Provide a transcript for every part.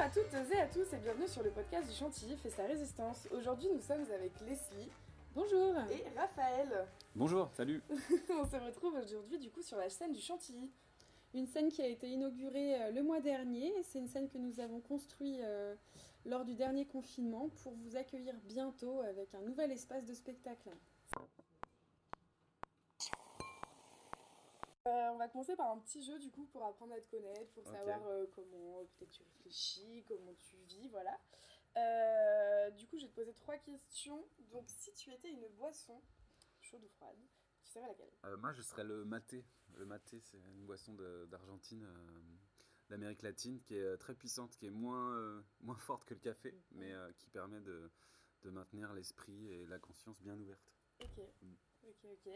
à toutes et à tous et bienvenue sur le podcast du Chantilly fait sa résistance. Aujourd'hui nous sommes avec Leslie Bonjour et Raphaël. Bonjour, salut. On se retrouve aujourd'hui du coup sur la scène du Chantilly. Une scène qui a été inaugurée euh, le mois dernier. C'est une scène que nous avons construite euh, lors du dernier confinement pour vous accueillir bientôt avec un nouvel espace de spectacle. Euh, on va commencer par un petit jeu du coup pour apprendre à te connaître, pour savoir euh, comment peut-être tu réfléchis, comment tu vis, voilà. Euh, du coup, je vais te poser trois questions. Donc, si tu étais une boisson, chaude ou froide, tu serais laquelle? Moi, je serais le maté. Le maté, c'est une boisson d'Argentine, d'Amérique latine, qui est très puissante, qui est moins, moins forte que le café, mais qui permet de, de maintenir l'esprit et la conscience bien ouverte. Ok. Mm. Ok, ok.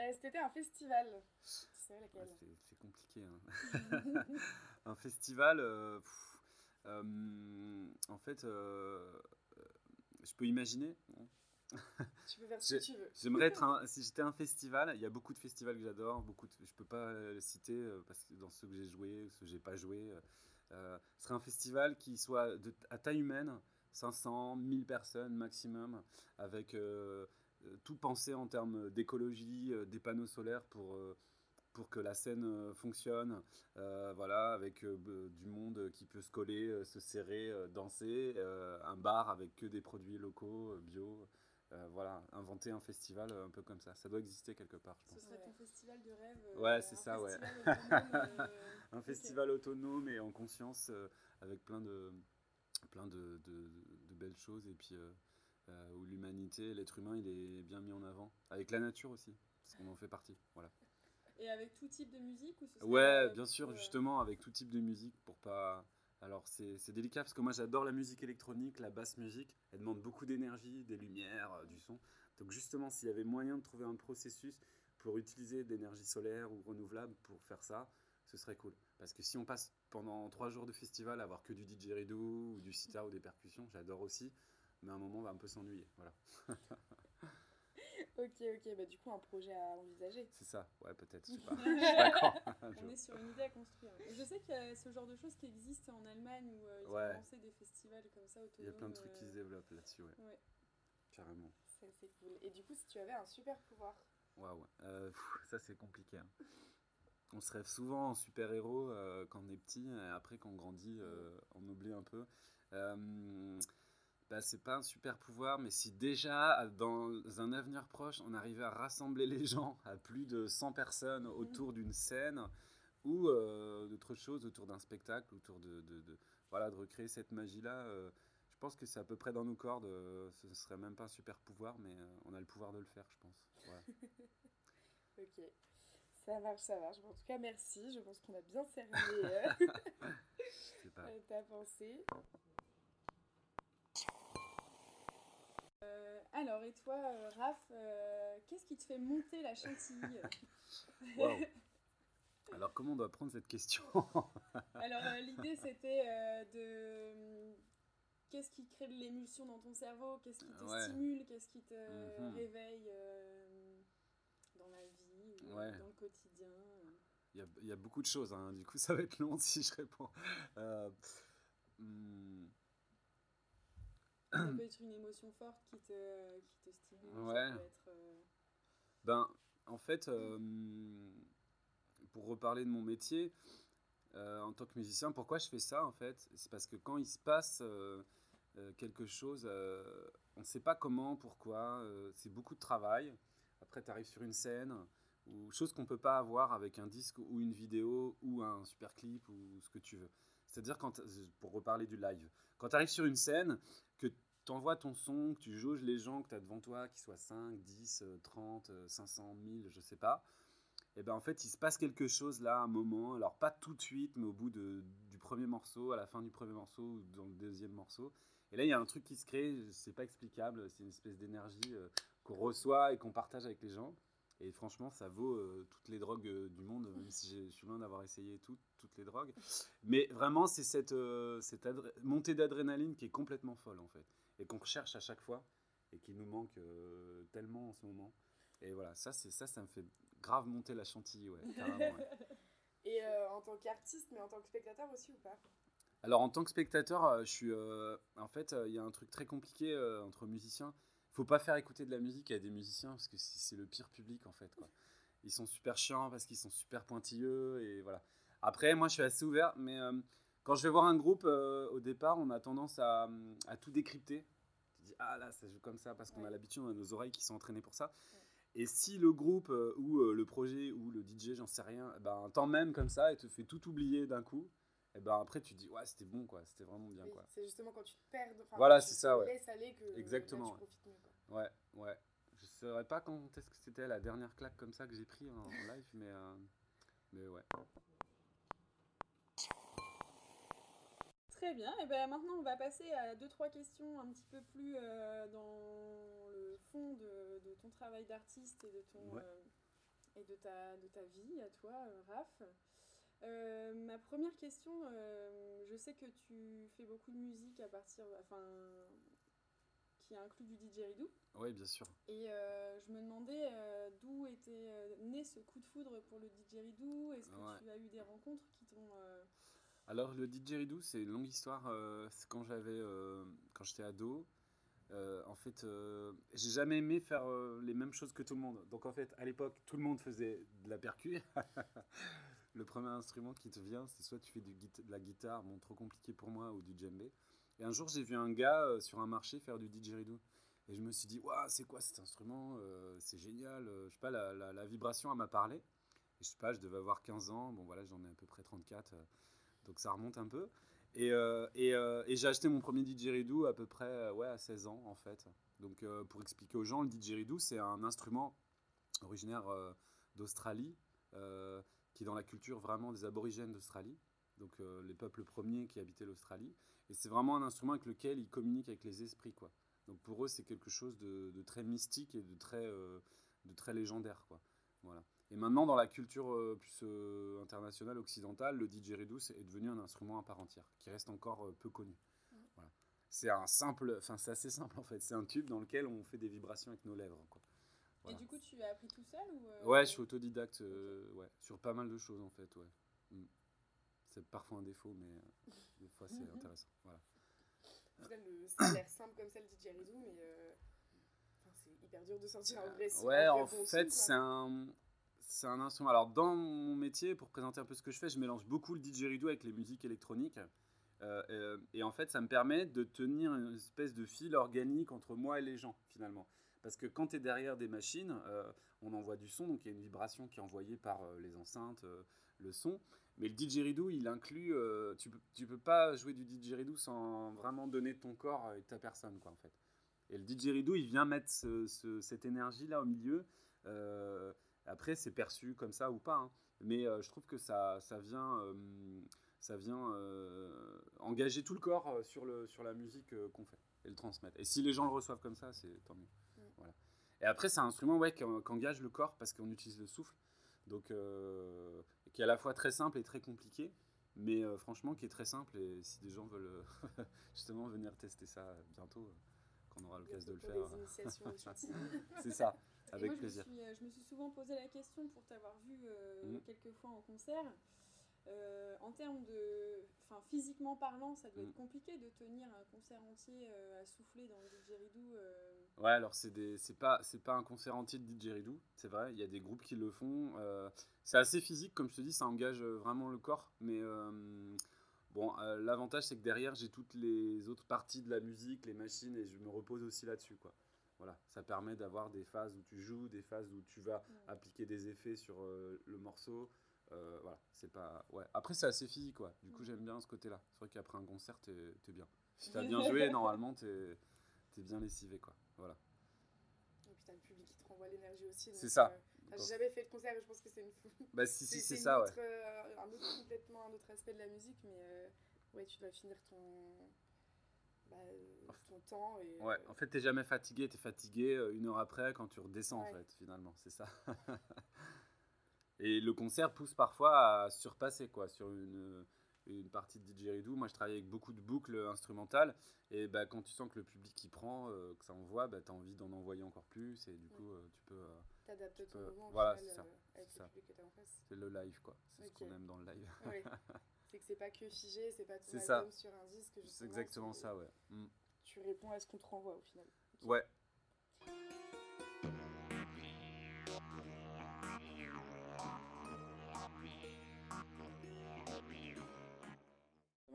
Euh, C'était un festival. C'est laquelle C'est compliqué. Hein. un festival, euh, euh, en fait, je peux imaginer. tu peux faire ce que tu veux. J'aimerais être un, si j'étais un festival, il y a beaucoup de festivals que j'adore, beaucoup de, je peux pas le citer parce que dans ceux que j'ai joué, ceux que j'ai pas joué, ce serait un festival qui soit de, à taille humaine, 500, 1000 personnes maximum, avec euh, tout penser en termes d'écologie, euh, des panneaux solaires pour, euh, pour que la scène fonctionne. voilà, avec du monde qui peut se coller, se serrer, danser. un bar avec que des produits locaux, bio. voilà, inventer un festival un peu comme ça. Ça doit exister quelque part, je pense. Ce serait ton festival de rêve. ouais, c'est ça, ouais. un festival autonome et en conscience, avec plein de, plein de, de, de belles choses. Et puis, euh, où l'humanité, l'être humain, il est bien mis en avant. Avec la nature aussi, parce qu'on en fait partie. Voilà. Et avec tout type de musique ou ce Ouais, bien sûr, justement, avec tout type de musique pour pas. Alors c'est délicat parce que moi j'adore la musique électronique, la basse musique. Elle demande beaucoup d'énergie, des lumières, euh, du son. Donc justement, s'il y avait moyen de trouver un processus pour utiliser d'énergie solaire ou renouvelable pour faire ça, ce serait cool. Parce que si on passe pendant trois jours de festival à avoir que du didgeridoo ou du sitar ou des percussions, j'adore aussi mais à un moment, on va un peu s'ennuyer. Voilà. ok, ok, bah du coup, un projet à envisager. C'est ça, ouais, peut-être, je sais pas. on est sur une idée à construire. je sais qu'il y a ce genre de choses qui existent en Allemagne où euh, ils ont lancé des festivals comme ça autonomes. Il y a plein de trucs qui se euh, développent là-dessus, ouais. ouais. Carrément. Ça, c'est cool. Et du coup, si tu avais un super pouvoir? Waouh, euh, ça c'est compliqué. Hein. On se rêve souvent en super-héros quand on est petit, et après quand on grandit, on oublie un peu. Bah, c'est pas un super pouvoir, mais si déjà, dans un avenir proche, on arrivait à rassembler les gens à plus de 100 personnes autour d'une scène ou euh, d'autres choses, autour d'un spectacle, autour de, de, voilà, de recréer cette magie-là, euh, je pense que c'est à peu près dans nos cordes. Euh, ce serait même pas un super pouvoir, mais on a le pouvoir de le faire, je pense. ok. Ça marche, ça marche. en tout cas, merci. Je pense qu'on a bien servi ta pensée. Alors, et toi, euh, Raph, euh, qu'est-ce qui te fait monter la chantilly Alors, comment on doit prendre cette question? Alors, l'idée, c'était de. Qu'est-ce qui crée de l'émulsion dans ton cerveau? Qu'est-ce qui te stimule? Qu'est-ce qui te mhm. réveille dans la vie, dans le quotidien? Il y, a, beaucoup de choses, hein. du coup ça va être long si je réponds. Hmm, ça peut être une émotion forte qui te, qui te stimule. Ouais. Euh, ben, en fait, euh, pour reparler de mon métier, euh, en tant que musicien, pourquoi je fais ça en fait? C'est parce que quand il se passe quelque chose, on ne sait pas comment, pourquoi, c'est beaucoup de travail. Après, tu arrives sur une scène, ou chose qu'on ne peut pas avoir avec un disque ou une vidéo ou un super clip ou ce que tu veux. C'est-à-dire, quand, pour reparler du live, quand tu arrives sur une scène, que tu envoies ton son, que tu jauges les gens que tu as devant toi, qu'ils soient 5, 10, 30, 500, 1000, je sais pas, et eh ben en fait, il se passe quelque chose là, un moment, alors pas tout de suite, mais au bout de, du premier morceau, à la fin du premier morceau ou dans le deuxième morceau. Et là, il y a un truc qui se crée, c'est pas explicable, c'est une espèce d'énergie euh, qu'on reçoit et qu'on partage avec les gens. Et franchement, ça vaut euh, toutes les drogues euh, du monde, même si je suis loin d'avoir essayé toutes les drogues. Mais vraiment, c'est cette, cette montée d'adrénaline qui est complètement folle, en fait. Et qu'on recherche à chaque fois et qui nous manque tellement en ce moment. Et voilà, ça, ça, ça me fait grave monter la chantilly, ouais, et en tant qu'artiste, mais en tant que spectateur aussi ou pas? Alors en tant que spectateur, je suis, en fait, il y a un truc très compliqué entre musiciens. Il faut pas faire écouter de la musique à des musiciens parce que c'est le pire public en fait. Quoi. Ils sont super chiants parce qu'ils sont super pointilleux et voilà. Après, moi, je suis assez ouvert, mais quand je vais voir un groupe, au départ, on a tendance à, à tout décrypter. Tu dis ah là, ça joue comme ça parce qu'on a l'habitude, on a nos oreilles qui sont entraînées pour ça. Et si le groupe euh, ou euh, le projet ou le DJ, j'en sais rien, eh ben, t'emmène comme ça et te fait tout oublier d'un coup, et eh ben après tu dis ouais c'était bon quoi, c'était vraiment bien quoi. C'est justement quand tu te perds, voilà c'est ça ouais. aller que exactement. ouais. ouais je saurais pas quand est-ce que c'était la dernière claque comme ça que j'ai pris en, live mais euh, mais ouais. Très bien, et ben maintenant on va passer à deux trois questions un petit peu plus dans fond de, de ton travail d'artiste et de ton euh, et de ta, de ta vie à toi, euh, Raph. Euh, ma première question, je sais que tu fais beaucoup de musique à partir, enfin, qui inclut du didgeridoo. Oui, bien sûr. Et je me demandais d'où était né ce coup de foudre pour le didgeridoo. Est-ce que tu as eu des rencontres qui t'ont alors le didgeridoo, c'est une longue histoire. c'est quand j'avais, quand j'étais ado, euh, en fait, euh, j'ai jamais aimé faire euh, les mêmes choses que tout le monde. Donc en fait, à l'époque, tout le monde faisait de la percu. le premier instrument qui te vient, c'est soit tu fais de la guitare, bon, trop compliqué pour moi, ou du djembé. Et un jour, j'ai vu un gars sur un marché faire du didgeridoo. Et je me suis dit, waouh, c'est quoi cet instrument C'est génial. je sais pas, la, la, vibration, elle m'a parlé. Et je sais pas, je devais avoir 15 ans. Bon, voilà, j'en ai à peu près 34. Donc ça remonte un peu. Et, euh, euh, j'ai acheté mon premier didgeridoo à peu près euh, ouais, à 16 ans en fait. Donc pour expliquer aux gens, le didgeridoo c'est un instrument originaire d'Australie qui est dans la culture vraiment des aborigènes d'Australie, donc les peuples premiers qui habitaient l'Australie. Et c'est vraiment un instrument avec lequel ils communiquent avec les esprits quoi. Donc pour eux c'est quelque chose de, de, très mystique et de très, de très légendaire quoi. Voilà. Et maintenant, dans la culture euh, plus euh, internationale, occidentale, le didgeridoo est devenu un instrument à part entière, qui reste encore euh, peu connu. Voilà. C'est un simple, enfin c'est assez simple en fait. C'est un tube dans lequel on fait des vibrations avec nos lèvres. Quoi. Et du coup, tu as appris tout seul ou Ouais, je suis autodidacte, ouais, sur pas mal de choses en fait, ouais. Mm. C'est parfois un défaut, mais des fois c'est intéressant. Voilà. ça a l'air simple comme ça le didgeridoo, mais c'est hyper dur de sortir un vrai. Ouais, en fait, c'est un c'est un instrument. Alors, dans mon métier, pour présenter un peu ce que je fais, je mélange beaucoup le didgeridoo avec les musiques électroniques. Euh, euh, et en fait, ça me permet de tenir une espèce de fil organique entre moi et les gens, finalement. Parce que quand tu es derrière des machines, euh, on envoie du son, donc il y a une vibration qui est envoyée par les enceintes, le son. Mais le didgeridoo, il inclut. tu, peux, tu peux pas jouer du didgeridoo sans vraiment donner ton corps et ta personne, quoi, en fait. Et le didgeridoo, il vient mettre cette énergie-là au milieu. Après, c'est perçu comme ça ou pas. Hein. Mais euh, je trouve que ça, ça vient, euh, ça vient euh, engager tout le corps sur, le, sur la musique qu'on fait et le transmettre. Et si les gens le reçoivent comme ça, c'est tant mieux. Voilà. Et après, c'est un instrument ouais, qui, engage le corps parce qu'on utilise le souffle. Donc, qui est à la fois très simple et très compliqué. Mais franchement, qui est très simple. Et si des gens veulent justement venir tester ça bientôt, quand on aura l'occasion de le faire. c'est ça. Avec plaisir. Je me, suis, euh, je me, suis, souvent posé la question pour t'avoir vu euh, mmh. quelques fois en concert. Euh, en termes de. Enfin, physiquement parlant, ça doit être mmh. compliqué de tenir un concert entier à souffler dans le didgeridoo. Ouais, alors c'est pas, pas un concert entier de didgeridoo, c'est vrai, il y a des groupes qui le font. c'est assez physique, comme je te dis, ça engage vraiment le corps, mais. Bon, l'avantage c'est que derrière j'ai toutes les autres parties de la musique, les machines, et je me repose aussi là-dessus, quoi. Voilà, ça permet d'avoir des phases où tu joues, des phases où tu vas appliquer des effets sur euh, le morceau. Euh, voilà, c'est pas. Ouais. Après, c'est assez physique, quoi. Du coup, j'aime bien ce côté-là. C'est vrai qu'après un concert, t'es es bien. Si t'as bien joué, normalement, t'es es bien lessivé, quoi. Voilà. Et puis t'as le public qui te renvoie l'énergie aussi. C'est ça. Euh, j'ai jamais fait de concert et je pense que c'est une. Bah, si, si, c'est ça, ouais. un autre, complètement un autre aspect de la musique, mais ouais, tu dois finir ton bah, ton temps. Et, ouais, en fait, t'es jamais fatigué, t'es fatigué euh, une heure après quand tu redescends, en fait, finalement, c'est ça. et le concert pousse parfois à surpasser, quoi, sur une, une partie de didgeridoo. Moi, je travaille avec beaucoup de boucles instrumentales, et bah, quand tu sens que le public y prend, euh, que ça envoie, bah, t'as envie d'en envoyer encore plus, et du coup, euh, tu peux. Ton mouvement voilà, c'est ça. C'est le live, quoi. C'est ce qu'on aime dans le live. C'est que c'est pas que figé, c'est pas tout album sur un disque. C'est exactement ça, ouais. Mm. Tu réponds à ce qu'on te renvoie au final. Ouais.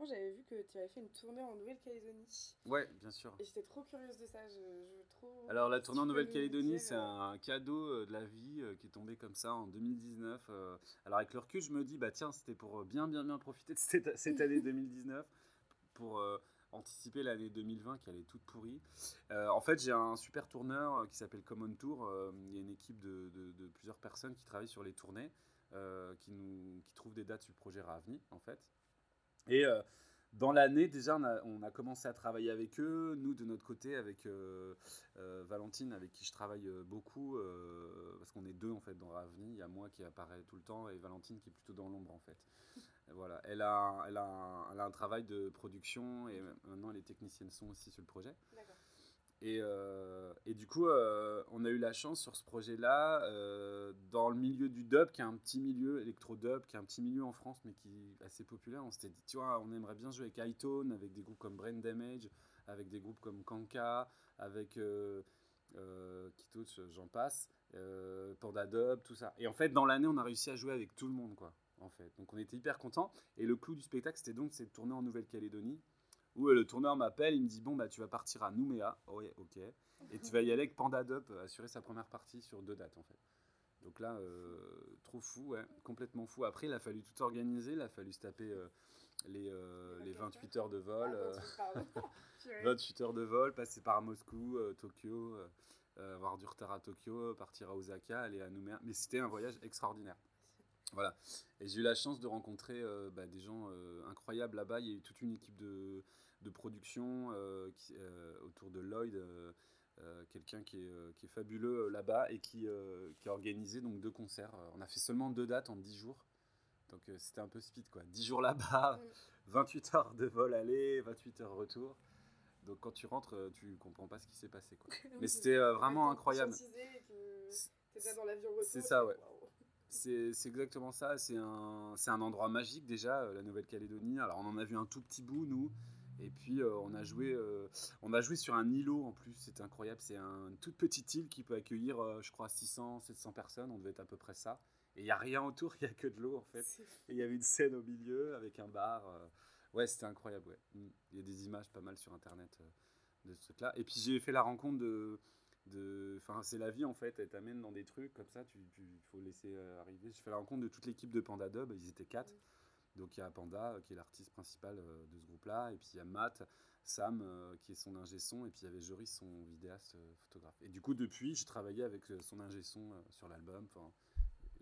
J'avais vu que tu avais fait une tournée en Nouvelle-Calédonie. Ouais, bien sûr. Et j'étais trop curieuse de ça. Je, trop... Alors, la tournée en Nouvelle-Calédonie, c'est euh, un cadeau euh, de la vie euh, qui est tombé comme ça en 2019. Alors, avec le recul, je me dis, bah tiens, c'était pour bien, bien, bien profiter de cette, cette année 2019, pour anticiper l'année 2020 qui allait toute pourrie. en fait, j'ai un super tourneur qui s'appelle Common Tour. il y a une équipe de, de, plusieurs personnes qui travaillent sur les tournées, qui, nous, qui trouvent des dates sur le projet Ravni, en fait. Et euh, dans l'année, déjà, on a, commencé à travailler avec eux. Nous, de notre côté, avec euh, euh, Valentine, avec qui je travaille beaucoup, parce qu'on est deux en fait dans Ravni. Il y a moi qui apparaît tout le temps et Valentine qui est plutôt dans l'ombre en fait. voilà, elle a, elle, a elle a un travail de production et maintenant elle est technicienne son aussi sur le projet. D'accord. Et, euh, et, du coup, euh, on a eu la chance sur ce projet-là, euh, dans le milieu du dub, qui est un petit milieu, électro-dub, qui est un petit milieu en France, mais qui est assez populaire. On s'était dit, tu vois, on aimerait bien jouer avec iTone, avec des groupes comme Brain Damage, avec des groupes comme Kanka, avec euh, j'en passe, Panda Dub, tout ça. Et en fait, dans l'année, on a réussi à jouer avec tout le monde, quoi, en fait. Donc on était hyper contents. Et le clou du spectacle, c'était donc de tourner en Nouvelle-Calédonie où euh, le tourneur m'appelle, il me dit bon bah tu vas partir à Nouméa, oh, ouais, ok, et tu vas y aller avec Panda Dup, euh, assurer sa première partie sur deux dates en fait. Donc là, euh, trop fou, ouais, complètement fou. Après, il a fallu tout organiser, il a fallu se taper les, les 28 heures de vol, 28 heures de vol, passer par Moscou, Tokyo, avoir du retard à Tokyo, partir à Osaka, aller à Nouméa. Mais c'était un voyage extraordinaire. Voilà. Et j'ai eu la chance de rencontrer bah, des gens incroyables là-bas. Il y a eu toute une équipe de, de production euh, euh, autour de Lloyd, euh, quelqu'un qui est, fabuleux là-bas et qui, qui, a organisé donc deux concerts. On a fait seulement deux dates en dix jours. Donc c'était un peu speed quoi. 10 jours là-bas, 28 heures de vol aller, 28 heures retour. Donc quand tu rentres, tu comprends pas ce qui s'est passé quoi. Mais c'était vraiment incroyable. C'est ça ouais. C'est exactement ça. C'est un, un endroit magique déjà, la Nouvelle-Calédonie. Alors on en a vu un tout petit bout nous. Et puis euh, on, a joué, euh, on a joué sur un îlot en plus, c'est incroyable. C'est une toute petite île qui peut accueillir, euh, je crois, 600, 700 personnes. On devait être à peu près ça. Et il n'y a rien autour, il n'y a que de l'eau en fait. Et il y avait une scène au milieu avec un bar. Ouais, c'était incroyable. Ouais. Mm. Il y a des images pas mal sur internet de ce truc-là. Et puis j'ai fait la rencontre de. Enfin, c'est la vie en fait, elle t'amène dans des trucs comme ça, il tu, faut laisser arriver. J'ai fait la rencontre de toute l'équipe de Panda Dub, ils étaient quatre. Donc il y a Panda euh, qui est l'artiste principal euh, de ce groupe-là, et puis il y a Matt, Sam euh, qui est son ingé son, et puis il y avait Joris, son vidéaste photographe. Et du coup, depuis, j'ai travaillé avec son ingé son sur l'album. Enfin,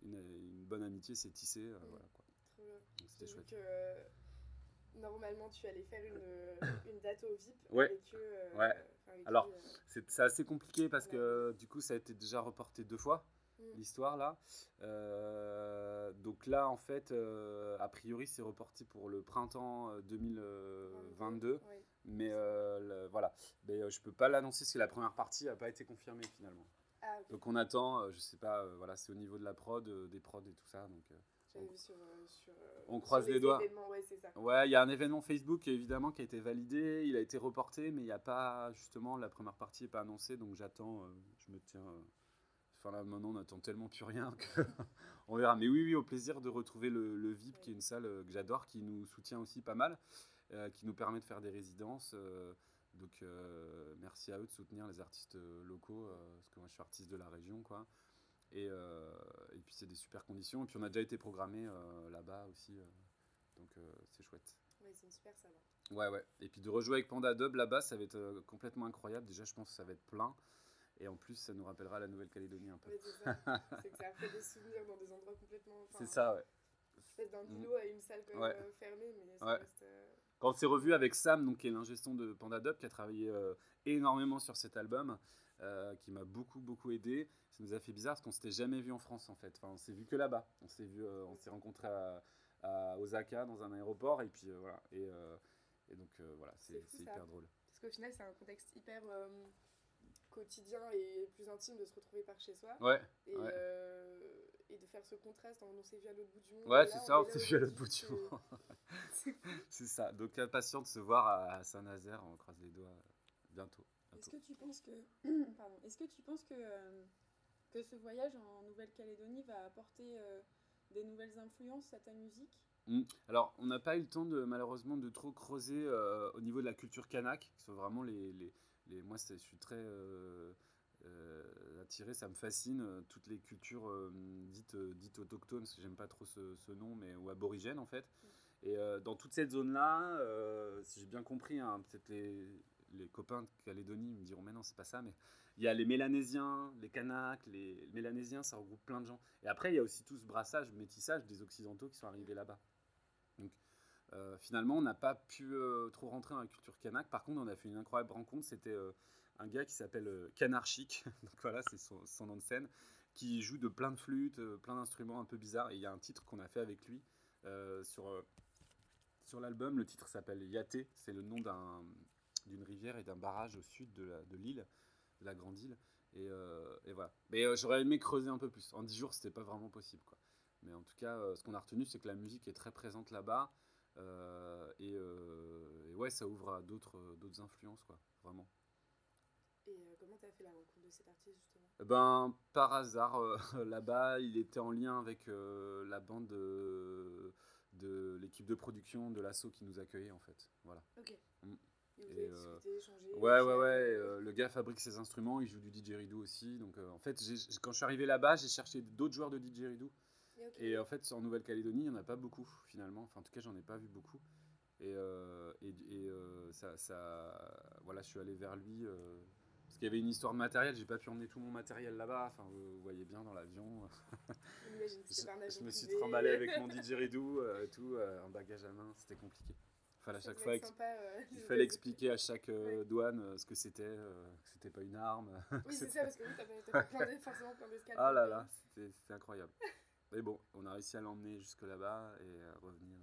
une, bonne amitié s'est tissée. Mmh. Voilà, quoi. C'était chouette. Que, normalement, tu allais faire une, une date au VIP ouais. avec eux. ouais. Alors, c'est assez compliqué parce que du coup, ça a été déjà reporté deux fois. Mm. l'histoire là. Euh, donc là, en fait, euh, a priori, c'est reporté pour le printemps 2022. Euh, mais voilà, mais je peux pas l'annoncer parce que la première partie n'a pas été confirmée finalement. Ah, donc on attend, je sais pas, voilà, c'est au niveau de la prod, des prods et tout ça. Donc on, croise les, doigts. Ouais, il y a un événement Facebook évidemment qui a été validé, il a été reporté, mais il n'y a pas justement la première partie n'est pas annoncée, donc j'attends, je me tiens Enfin là, maintenant, on n'attend tellement plus rien qu'on verra. Mais oui, oui, au plaisir de retrouver le, VIP, qui est une salle euh, que j'adore, qui nous soutient aussi pas mal, euh, qui nous permet de faire des résidences. Euh, donc, merci à eux de soutenir les artistes locaux, parce que moi, je suis artiste de la région, quoi. Et, et puis, c'est des super conditions. Et puis, on a déjà été programmé là-bas aussi. donc, c'est chouette. Oui, c'est une super salle. Hein. Ouais, ouais. Et puis, de rejouer avec Panda Dub là-bas, ça va être complètement incroyable. Déjà, je pense que ça va être plein. Et en plus, ça nous rappellera la Nouvelle-Calédonie un peu. c'est ça. c'est que ça fait des souvenirs dans des endroits complètement. C'est ça, ouais. Peut-être d'un mm. îlot à une salle quand même euh, fermée, mais ça reste. Euh, quand on s'est revu avec Sam, donc, qui est l'ingestion de Panda Dub, qui a travaillé euh, énormément sur cet album, qui m'a beaucoup, beaucoup aidé, ça nous a fait bizarre parce qu'on s'était jamais vu en France en fait. Enfin, on s'est vu que là-bas. On s'est vu, on s'est rencontrés à, Osaka dans un aéroport et puis voilà. Et, et donc voilà, c'est hyper drôle. Parce qu'au final, c'est un contexte hyper quotidien et plus intime de se retrouver par chez soi. Ouais. Et, euh, et de faire ce contraste en on s'est vu à l'autre bout du monde. Ouais, c'est ça, on s'est vu à l'autre bout du monde. c'est ça. Donc, impatient de se voir à Saint-Nazaire, on croise les doigts bientôt. Est-ce que tu penses que, Pardon. Est-ce que tu penses que, euh, que ce voyage en Nouvelle-Calédonie va apporter euh, des nouvelles influences à ta musique? Mmh. Alors, on n'a pas eu le temps de malheureusement de trop creuser euh, au niveau de la culture kanak, qui sont vraiment les, les, les... moi, je suis très attiré, ça me fascine toutes les cultures dites dites autochtones, parce que j'aime pas trop ce, ce, nom, mais ou aborigènes en fait. Mmh. Et dans toute cette zone-là, si j'ai bien compris, hein, peut-être les les copains de Calédonie me diront mais non c'est pas ça mais il y a les Mélanésiens, les Kanaks, les Mélanésiens ça regroupe plein de gens et après il y a aussi tout ce brassage, métissage des Occidentaux qui sont arrivés là-bas donc euh, finalement on n'a pas pu euh, trop rentrer dans la culture kanak par contre on a fait une incroyable rencontre c'était euh, un gars qui s'appelle Canarchic donc voilà c'est son, nom de scène qui joue de plein de flûtes, plein d'instruments un peu bizarres il y a un titre qu'on a fait avec lui sur sur l'album, le titre s'appelle Yaté, c'est le nom d'un d'une rivière et d'un barrage au sud de l'île, de, la grande île. Et, euh, voilà. Mais euh, j'aurais aimé creuser un peu plus. En 10 jours, c'était pas vraiment possible. Mais en tout cas, euh, ce qu'on a retenu, c'est que la musique est très présente là-bas. Et, ouais, ça ouvre à d'autres influences, quoi, vraiment. Et comment tu as fait la rencontre de cet artiste, justement? Eh ben, Par hasard, là-bas, il était en lien avec la bande de, de l'équipe de production de l'assaut qui nous accueillait, en fait. Voilà. Ok. Mm. Et, euh, ouais, ouais, ouais. Euh, le gars fabrique ses instruments, il joue du didgeridoo aussi. Donc, euh, en fait, quand je suis arrivé là-bas, j'ai cherché d'autres joueurs de didgeridoo. Et en fait, en Nouvelle-Calédonie, il n'y en a pas beaucoup finalement. Enfin, en tout cas, j'en ai pas vu beaucoup. Et, et, ça, ça, voilà, je suis allé vers lui parce qu'il y avait une histoire de matériel. J'ai pas pu emmener tout mon matériel là-bas. Enfin, vous, voyez bien dans l'avion. je, me suis trimballé avec mon didgeridoo, tout, un bagage à main. C'était compliqué à chaque fois, euh, il fallait expliquer à chaque euh, douane euh, ce que c'était, que c'était pas une arme. Oui, c'est ça, parce que oui, t'as fait plein forcément plein d'escales. Ah là là, c'était incroyable. Mais bon, on a réussi à l'emmener jusque là-bas et à revenir.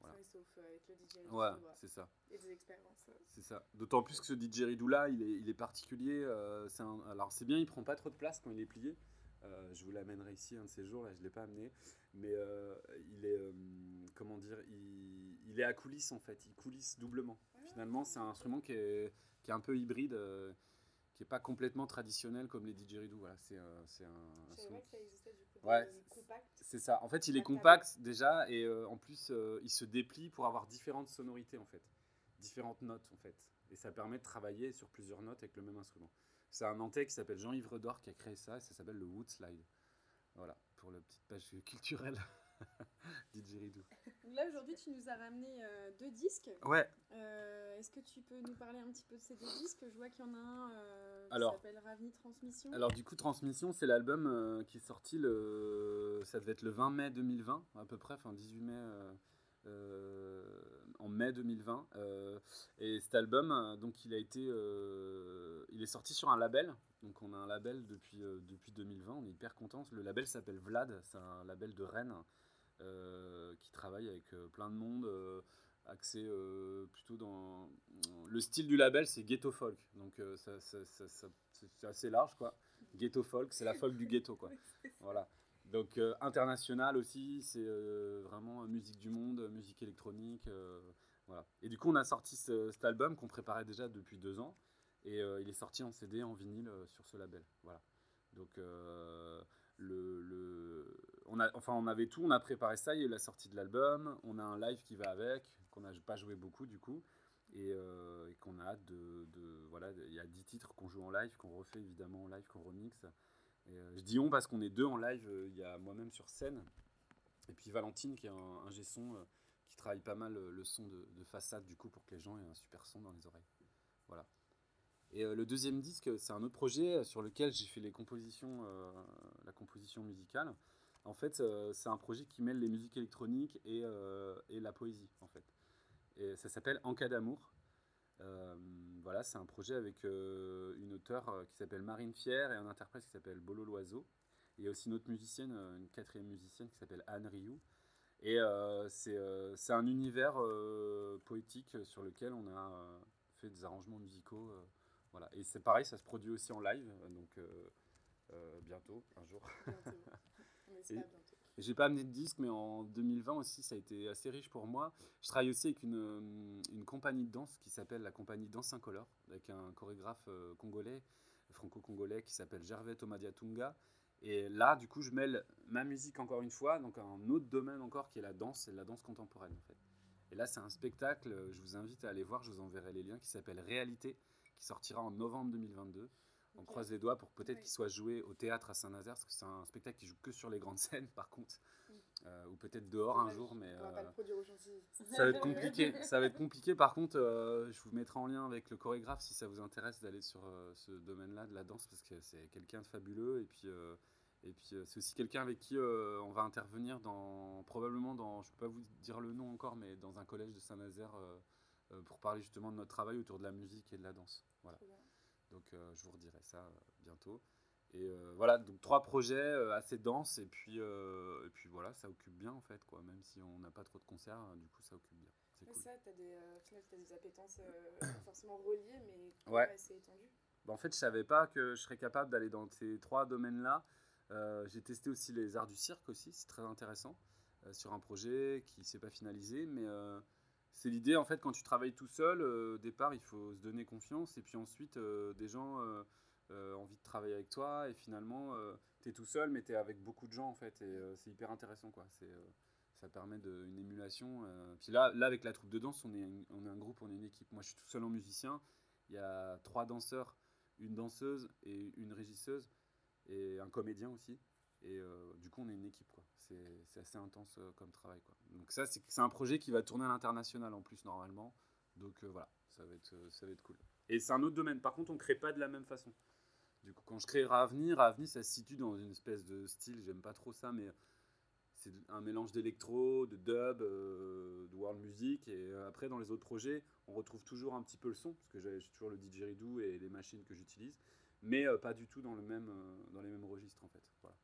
Voilà. sauf avec le DJ Ouais, c'est ça. Et des expériences. C'est ça. D'autant plus que ce didgeridoo là, il est, il est particulier. c'est un... Alors c'est bien, il prend pas trop de place quand il est plié. je vous l'amènerai ici un de ces jours, là je l'ai pas amené. Mais il est, comment dire, il il est à coulisses en fait, il coulisse doublement. Finalement, c'est un instrument qui est, qui est un peu hybride, euh, qui pas complètement traditionnel comme les didgeridoo. Voilà, c'est un, c'est un que ça existait du coup. Ouais, c'est ça. En fait, il est compact déjà et euh, en plus, euh, il se déplie pour avoir différentes sonorités en fait, différentes notes en fait. Et ça permet de travailler sur plusieurs notes avec le même instrument. C'est un Nantais qui s'appelle Jean-Yves Redor qui a créé ça et ça s'appelle le Wood Slide. Voilà, pour la petite page culturelle. Didgeridoo. Là, aujourd'hui, tu nous as ramené euh, deux disques. Ouais. Euh, est-ce que tu peux nous parler un petit peu de ces deux disques? Je vois qu'il y en a un euh, qui s'appelle Ravni Transmission. Alors, du coup, Transmission, c'est l'album qui est sorti le. Ça devait être le 20 mai 2020, à peu près, enfin 18 mai. en mai 2020 et cet album donc il a été il est sorti sur un label donc on a un label depuis depuis 2020 on est hyper contents le label s'appelle Vlad c'est un label de Rennes euh, qui travaille avec euh, plein de monde, euh, axé plutôt dans le style du label, c'est ghetto folk, donc ça, c'est assez large quoi. Ghetto folk, c'est la folk du ghetto quoi. Voilà. Donc international aussi, c'est vraiment musique du monde, musique électronique, voilà. Et du coup, on a sorti cet album qu'on préparait déjà depuis deux ans, et il est sorti en CD, en vinyle sur ce label, voilà. Donc le, on enfin, on avait tout, on a préparé ça, il y a eu la sortie de l'album, on a un live qui va avec, qu'on n'a pas joué beaucoup du coup, et, euh, qu'on a hâte de, Voilà, il y a 10 titres qu'on joue en live, qu'on refait évidemment en live, qu'on remixe. Euh, je dis on parce qu'on est deux en live, euh, il y a moi-même sur scène, et puis Valentine qui est un, un G-son qui travaille pas mal le son de, de, façade du coup pour que les gens aient un super son dans les oreilles. Voilà. Et le deuxième disque, c'est un autre projet sur lequel j'ai fait les compositions, la composition musicale. En fait, euh, c'est un projet qui mêle les musiques électroniques et, et la poésie, en fait. Et ça s'appelle En cas d'amour. voilà, c'est un projet avec une auteure qui s'appelle Marine Fier et un interprète qui s'appelle Bolo Loiseau. Il y a aussi une autre musicienne, une quatrième musicienne qui s'appelle Anne Rioux. Et c'est un univers poétique sur lequel on a fait des arrangements musicaux voilà. Et c'est pareil, ça se produit aussi en live, donc euh, euh, bientôt, J'ai pas amené de disque, mais en 2020 aussi, ça a été assez riche pour moi. Je travaille aussi avec une, euh, une compagnie de danse qui s'appelle la compagnie Danse Incolore, avec un chorégraphe euh, congolais, franco-congolais, qui s'appelle Gervais Tomadiatunga. Et là, du coup, je mêle ma musique encore une fois, donc un autre domaine encore qui est la danse, c'est la danse contemporaine en fait. Et là, c'est un spectacle, je vous invite à aller voir, je vous enverrai les liens, qui s'appelle Réalité, qui sortira en novembre 2022. On croise les doigts pour peut-être qu'il soit joué au théâtre à Saint-Nazaire, parce que c'est un spectacle qui joue que sur les grandes scènes, par contre, euh, ou peut-être dehors un jour, mais euh, ça va être compliqué. ça va être compliqué. Par contre, euh, je vous mettrai en lien avec le chorégraphe si ça vous intéresse d'aller sur ce domaine-là de la danse, parce que c'est quelqu'un de fabuleux et puis. et puis c'est aussi quelqu'un avec qui on va intervenir dans probablement dans je peux pas vous dire le nom encore mais dans un collège de Saint-Nazaire pour parler justement de notre travail autour de la musique et de la danse. Voilà. Donc euh, je vous redirai ça euh, bientôt. Et euh, voilà, donc trois projets assez denses et puis, et puis voilà, ça occupe bien en fait, quoi. Même si on n'a pas trop de concerts, du coup ça occupe bien. C'est cool. ça, tu as, des, as des appétences forcément reliées, mais ouais. assez étendues. Bah, en fait, je savais pas que je serais capable d'aller dans ces trois domaines-là. J'ai testé aussi les arts du cirque aussi, c'est très intéressant, sur un projet qui s'est pas finalisé, mais c'est l'idée, en fait, quand tu travailles tout seul, euh, au départ, il faut se donner confiance, et puis ensuite, euh, des gens ont euh, envie de travailler avec toi, et finalement, tu es tout seul, mais tu es avec beaucoup de gens, en fait, et c'est hyper intéressant, quoi. C'est, ça permet de, une émulation. Puis là, là, avec la troupe de danse, on est, on est un groupe, on est une équipe. Moi, je suis tout seul en musicien, il y a trois danseurs, une danseuse et une régisseuse, et un comédien aussi. Et du coup, on est une équipe. Quoi c'est assez intense euh, comme travail. Donc ça, c'est un projet qui va tourner à l'international en plus normalement. Donc euh, voilà, ça va, être, euh, ça va être cool. Et c'est un autre domaine. Par contre, on ne crée pas de la même façon. Du coup, quand je crée Ravenir, Ravenir, ça se situe dans une espèce de style, j'aime pas trop ça, mais c'est un mélange d'électro, de dub, de world music. Et après, dans les autres projets, on retrouve toujours un petit peu le son, parce que j'ai toujours le didgeridoo et les machines que j'utilise, mais pas du tout dans, le même, dans les mêmes registres en fait. Voilà.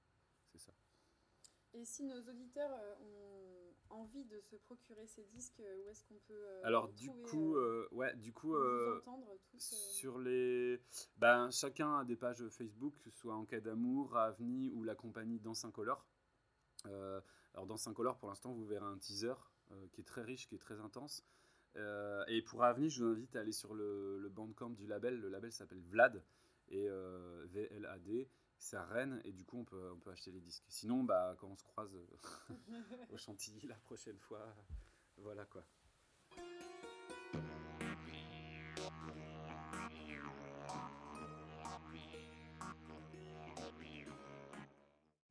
Et si nos auditeurs euh, ont envie de se procurer ces disques, euh, où est-ce qu'on peut euh, Alors du coup, ouais, du coup, sur les, ben chacun a des pages Facebook, que ce soit En cas d'amour, Avni ou la compagnie Dans Incolore. alors Dans Incolore, pour l'instant, vous verrez un teaser qui est très riche, qui est très intense. et pour Avni, je vous invite à aller sur le, le bandcamp du label. Le label s'appelle Vlad et VLAD c'est à Rennes et du coup on peut, on acheter les disques. Sinon, bah, quand on se croise euh, au Chantilly la prochaine fois, voilà quoi.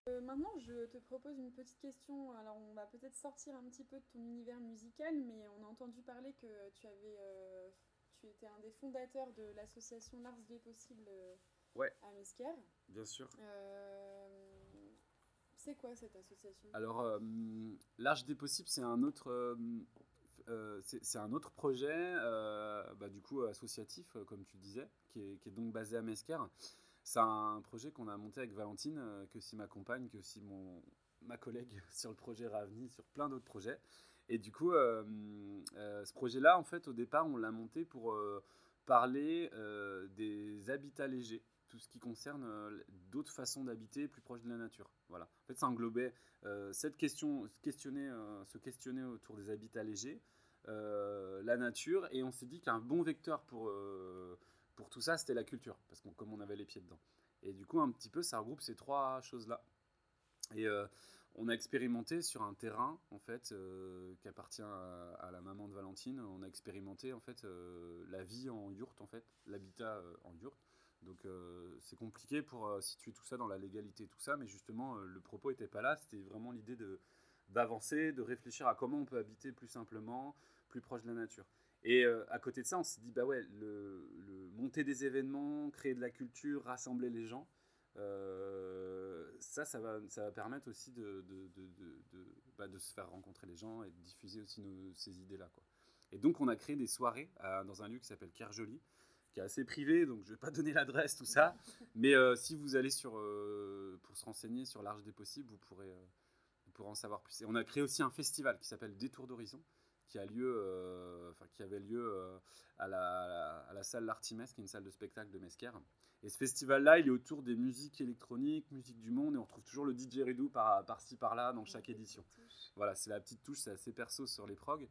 Euh, maintenant, je te propose une petite question. Alors, on va peut-être sortir un petit peu de ton univers musical, mais on a entendu parler que tu avais, euh, tu étais un des fondateurs de l'association L'Ars des Possibles ouais. à Mesquer. Bien sûr. Euh, c'est quoi cette association? Alors, euh, l'Arche des Possibles, c'est un autre. Euh, c'est un autre projet, bah, du coup associatif, comme tu disais, qui est, qui est donc basé à Mesquer. C'est un projet qu'on a monté avec Valentine, que aussi ma compagne, que aussi mon, ma collègue sur le projet Ravni, sur plein d'autres projets. Et du coup, ce projet-là, en fait, au départ, on l'a monté pour parler des habitats légers tout ce qui concerne euh, d'autres façons d'habiter plus proches de la nature. Voilà. En fait, ça englobait euh, cette question, euh, se questionner autour des habitats légers, la nature, et on s'est dit qu'un bon vecteur pour, pour tout ça, c'était la culture, parce qu'on comme on avait les pieds dedans. Et du coup, un petit peu, ça regroupe ces trois choses-là. Et on a expérimenté sur un terrain, en fait, qui appartient à, à, la maman de Valentine. On a expérimenté, en fait, la vie en yourte, en fait, l'habitat en yourte. Donc euh, c'est compliqué pour euh, situer tout ça dans la légalité, tout ça, mais justement euh, le propos n'était pas là, c'était vraiment l'idée de d'avancer, de réfléchir à comment on peut habiter plus simplement, plus proche de la nature. Et à côté de ça, on s'est dit, bah ouais, le, monter des événements, créer de la culture, rassembler les gens, ça, ça va, ça va permettre aussi de, de, de, bah, de, se faire rencontrer les gens et de diffuser aussi nos, ces idées-là. Quoi. Et donc, on a créé des soirées dans un lieu qui s'appelle Kerjoli, assez privé, donc je ne vais pas donner l'adresse, tout ça. Mais euh, si vous allez sur, euh, pour se renseigner sur l'Arche des Possibles, vous pourrez, euh, vous pourrez en savoir plus. Et on a créé aussi un festival qui s'appelle Détour d'Horizon, qui a lieu, enfin qui avait lieu à la, à, la, salle L'Artimès, qui est une salle de spectacle de Mesquer. Et ce festival-là, il est autour des musiques électroniques, musique du monde, et on trouve toujours le DJ Redou par, par-ci, par-là dans chaque édition. Voilà, c'est la petite touche, c'est assez perso sur les progs.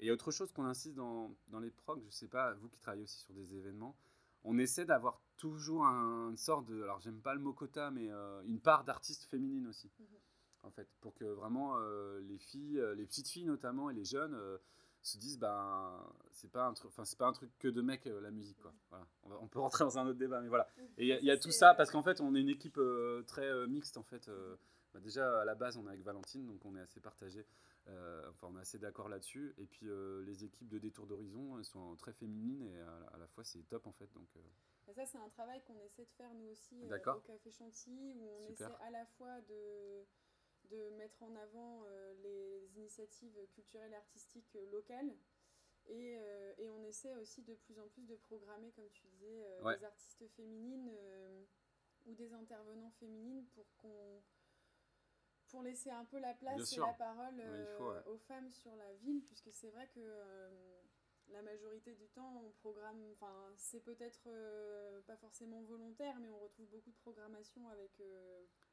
Et il y a autre chose qu'on insiste dans, dans les progs, je sais pas, vous qui travaillez aussi sur des événements, on essaie d'avoir toujours un, une sorte de, alors j'aime pas le mot quota, mais euh, une part d'artistes féminines aussi, mhm. en fait, pour que vraiment euh, les filles, euh, les petites filles notamment et les jeunes se disent ben c'est pas un truc enfin c'est pas un truc que de mecs la musique quoi. Voilà. On, peut rentrer dans un autre débat mais voilà. Et il y, a tout ça parce qu'en fait on est une équipe très mixte en fait bah, déjà à la base on est avec Valentine donc on est assez partagé euh, enfin, on est assez d'accord là-dessus. Et puis, euh, les équipes de Détour d'Horizon, sont très féminines et à, la fois, c'est top en fait. Donc, euh. ça, c'est un travail qu'on essaie de faire nous aussi au Café Chantilly, où on essaie à la fois de, de mettre en avant les initiatives culturelles et artistiques locales. Et, et, on essaie aussi de plus en plus de programmer, comme tu disais, des artistes féminines ou des intervenants féminines pour qu'on pour laisser un peu la place et la parole euh, aux femmes sur la ville, puisque c'est vrai que euh, la majorité du temps, on programme, enfin, c'est peut-être euh, pas forcément volontaire, mais on retrouve beaucoup de programmation avec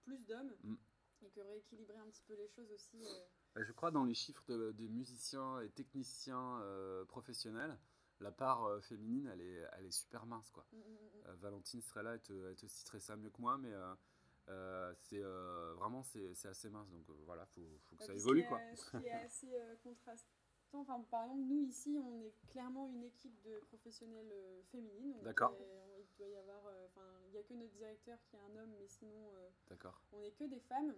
plus d'hommes. Mm. Et que rééquilibrer un petit peu les choses aussi. Je crois dans les chiffres des musiciens et techniciens professionnels, la part féminine, elle est, elle est super mince. Quoi. Mm, mm, Valentine serait là, elle te, elle te citerait ça mieux que moi, mais euh, c'est euh, vraiment c'est assez mince donc euh, voilà faut, faut que ça évolue quoi. ce qui est assez contrastant enfin, par exemple nous ici on est clairement une équipe de professionnels féminines d'accord. il doit y avoir enfin il y a que notre directeur qui est un homme mais sinon d'accord. on est que des femmes.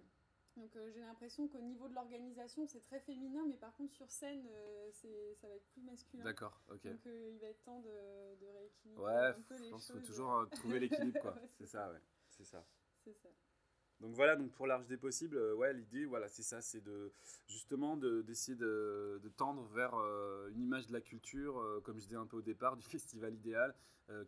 Donc j'ai l'impression qu'au niveau de l'organisation c'est très féminin mais par contre sur scène c'est ça va être plus masculin. D'accord ok. Donc il va être temps de, de rééquilibrer ouais un peu je pense qu'il faut toujours trouver l'équilibre quoi. C'est ça. ouais c'est ça Donc voilà, donc pour l'arche des possibles, euh, ouais, l'idée, voilà, c'est ça, c'est de justement d'essayer de, de, tendre vers euh, une image de la culture, euh, comme je disais un peu au départ, du festival idéal,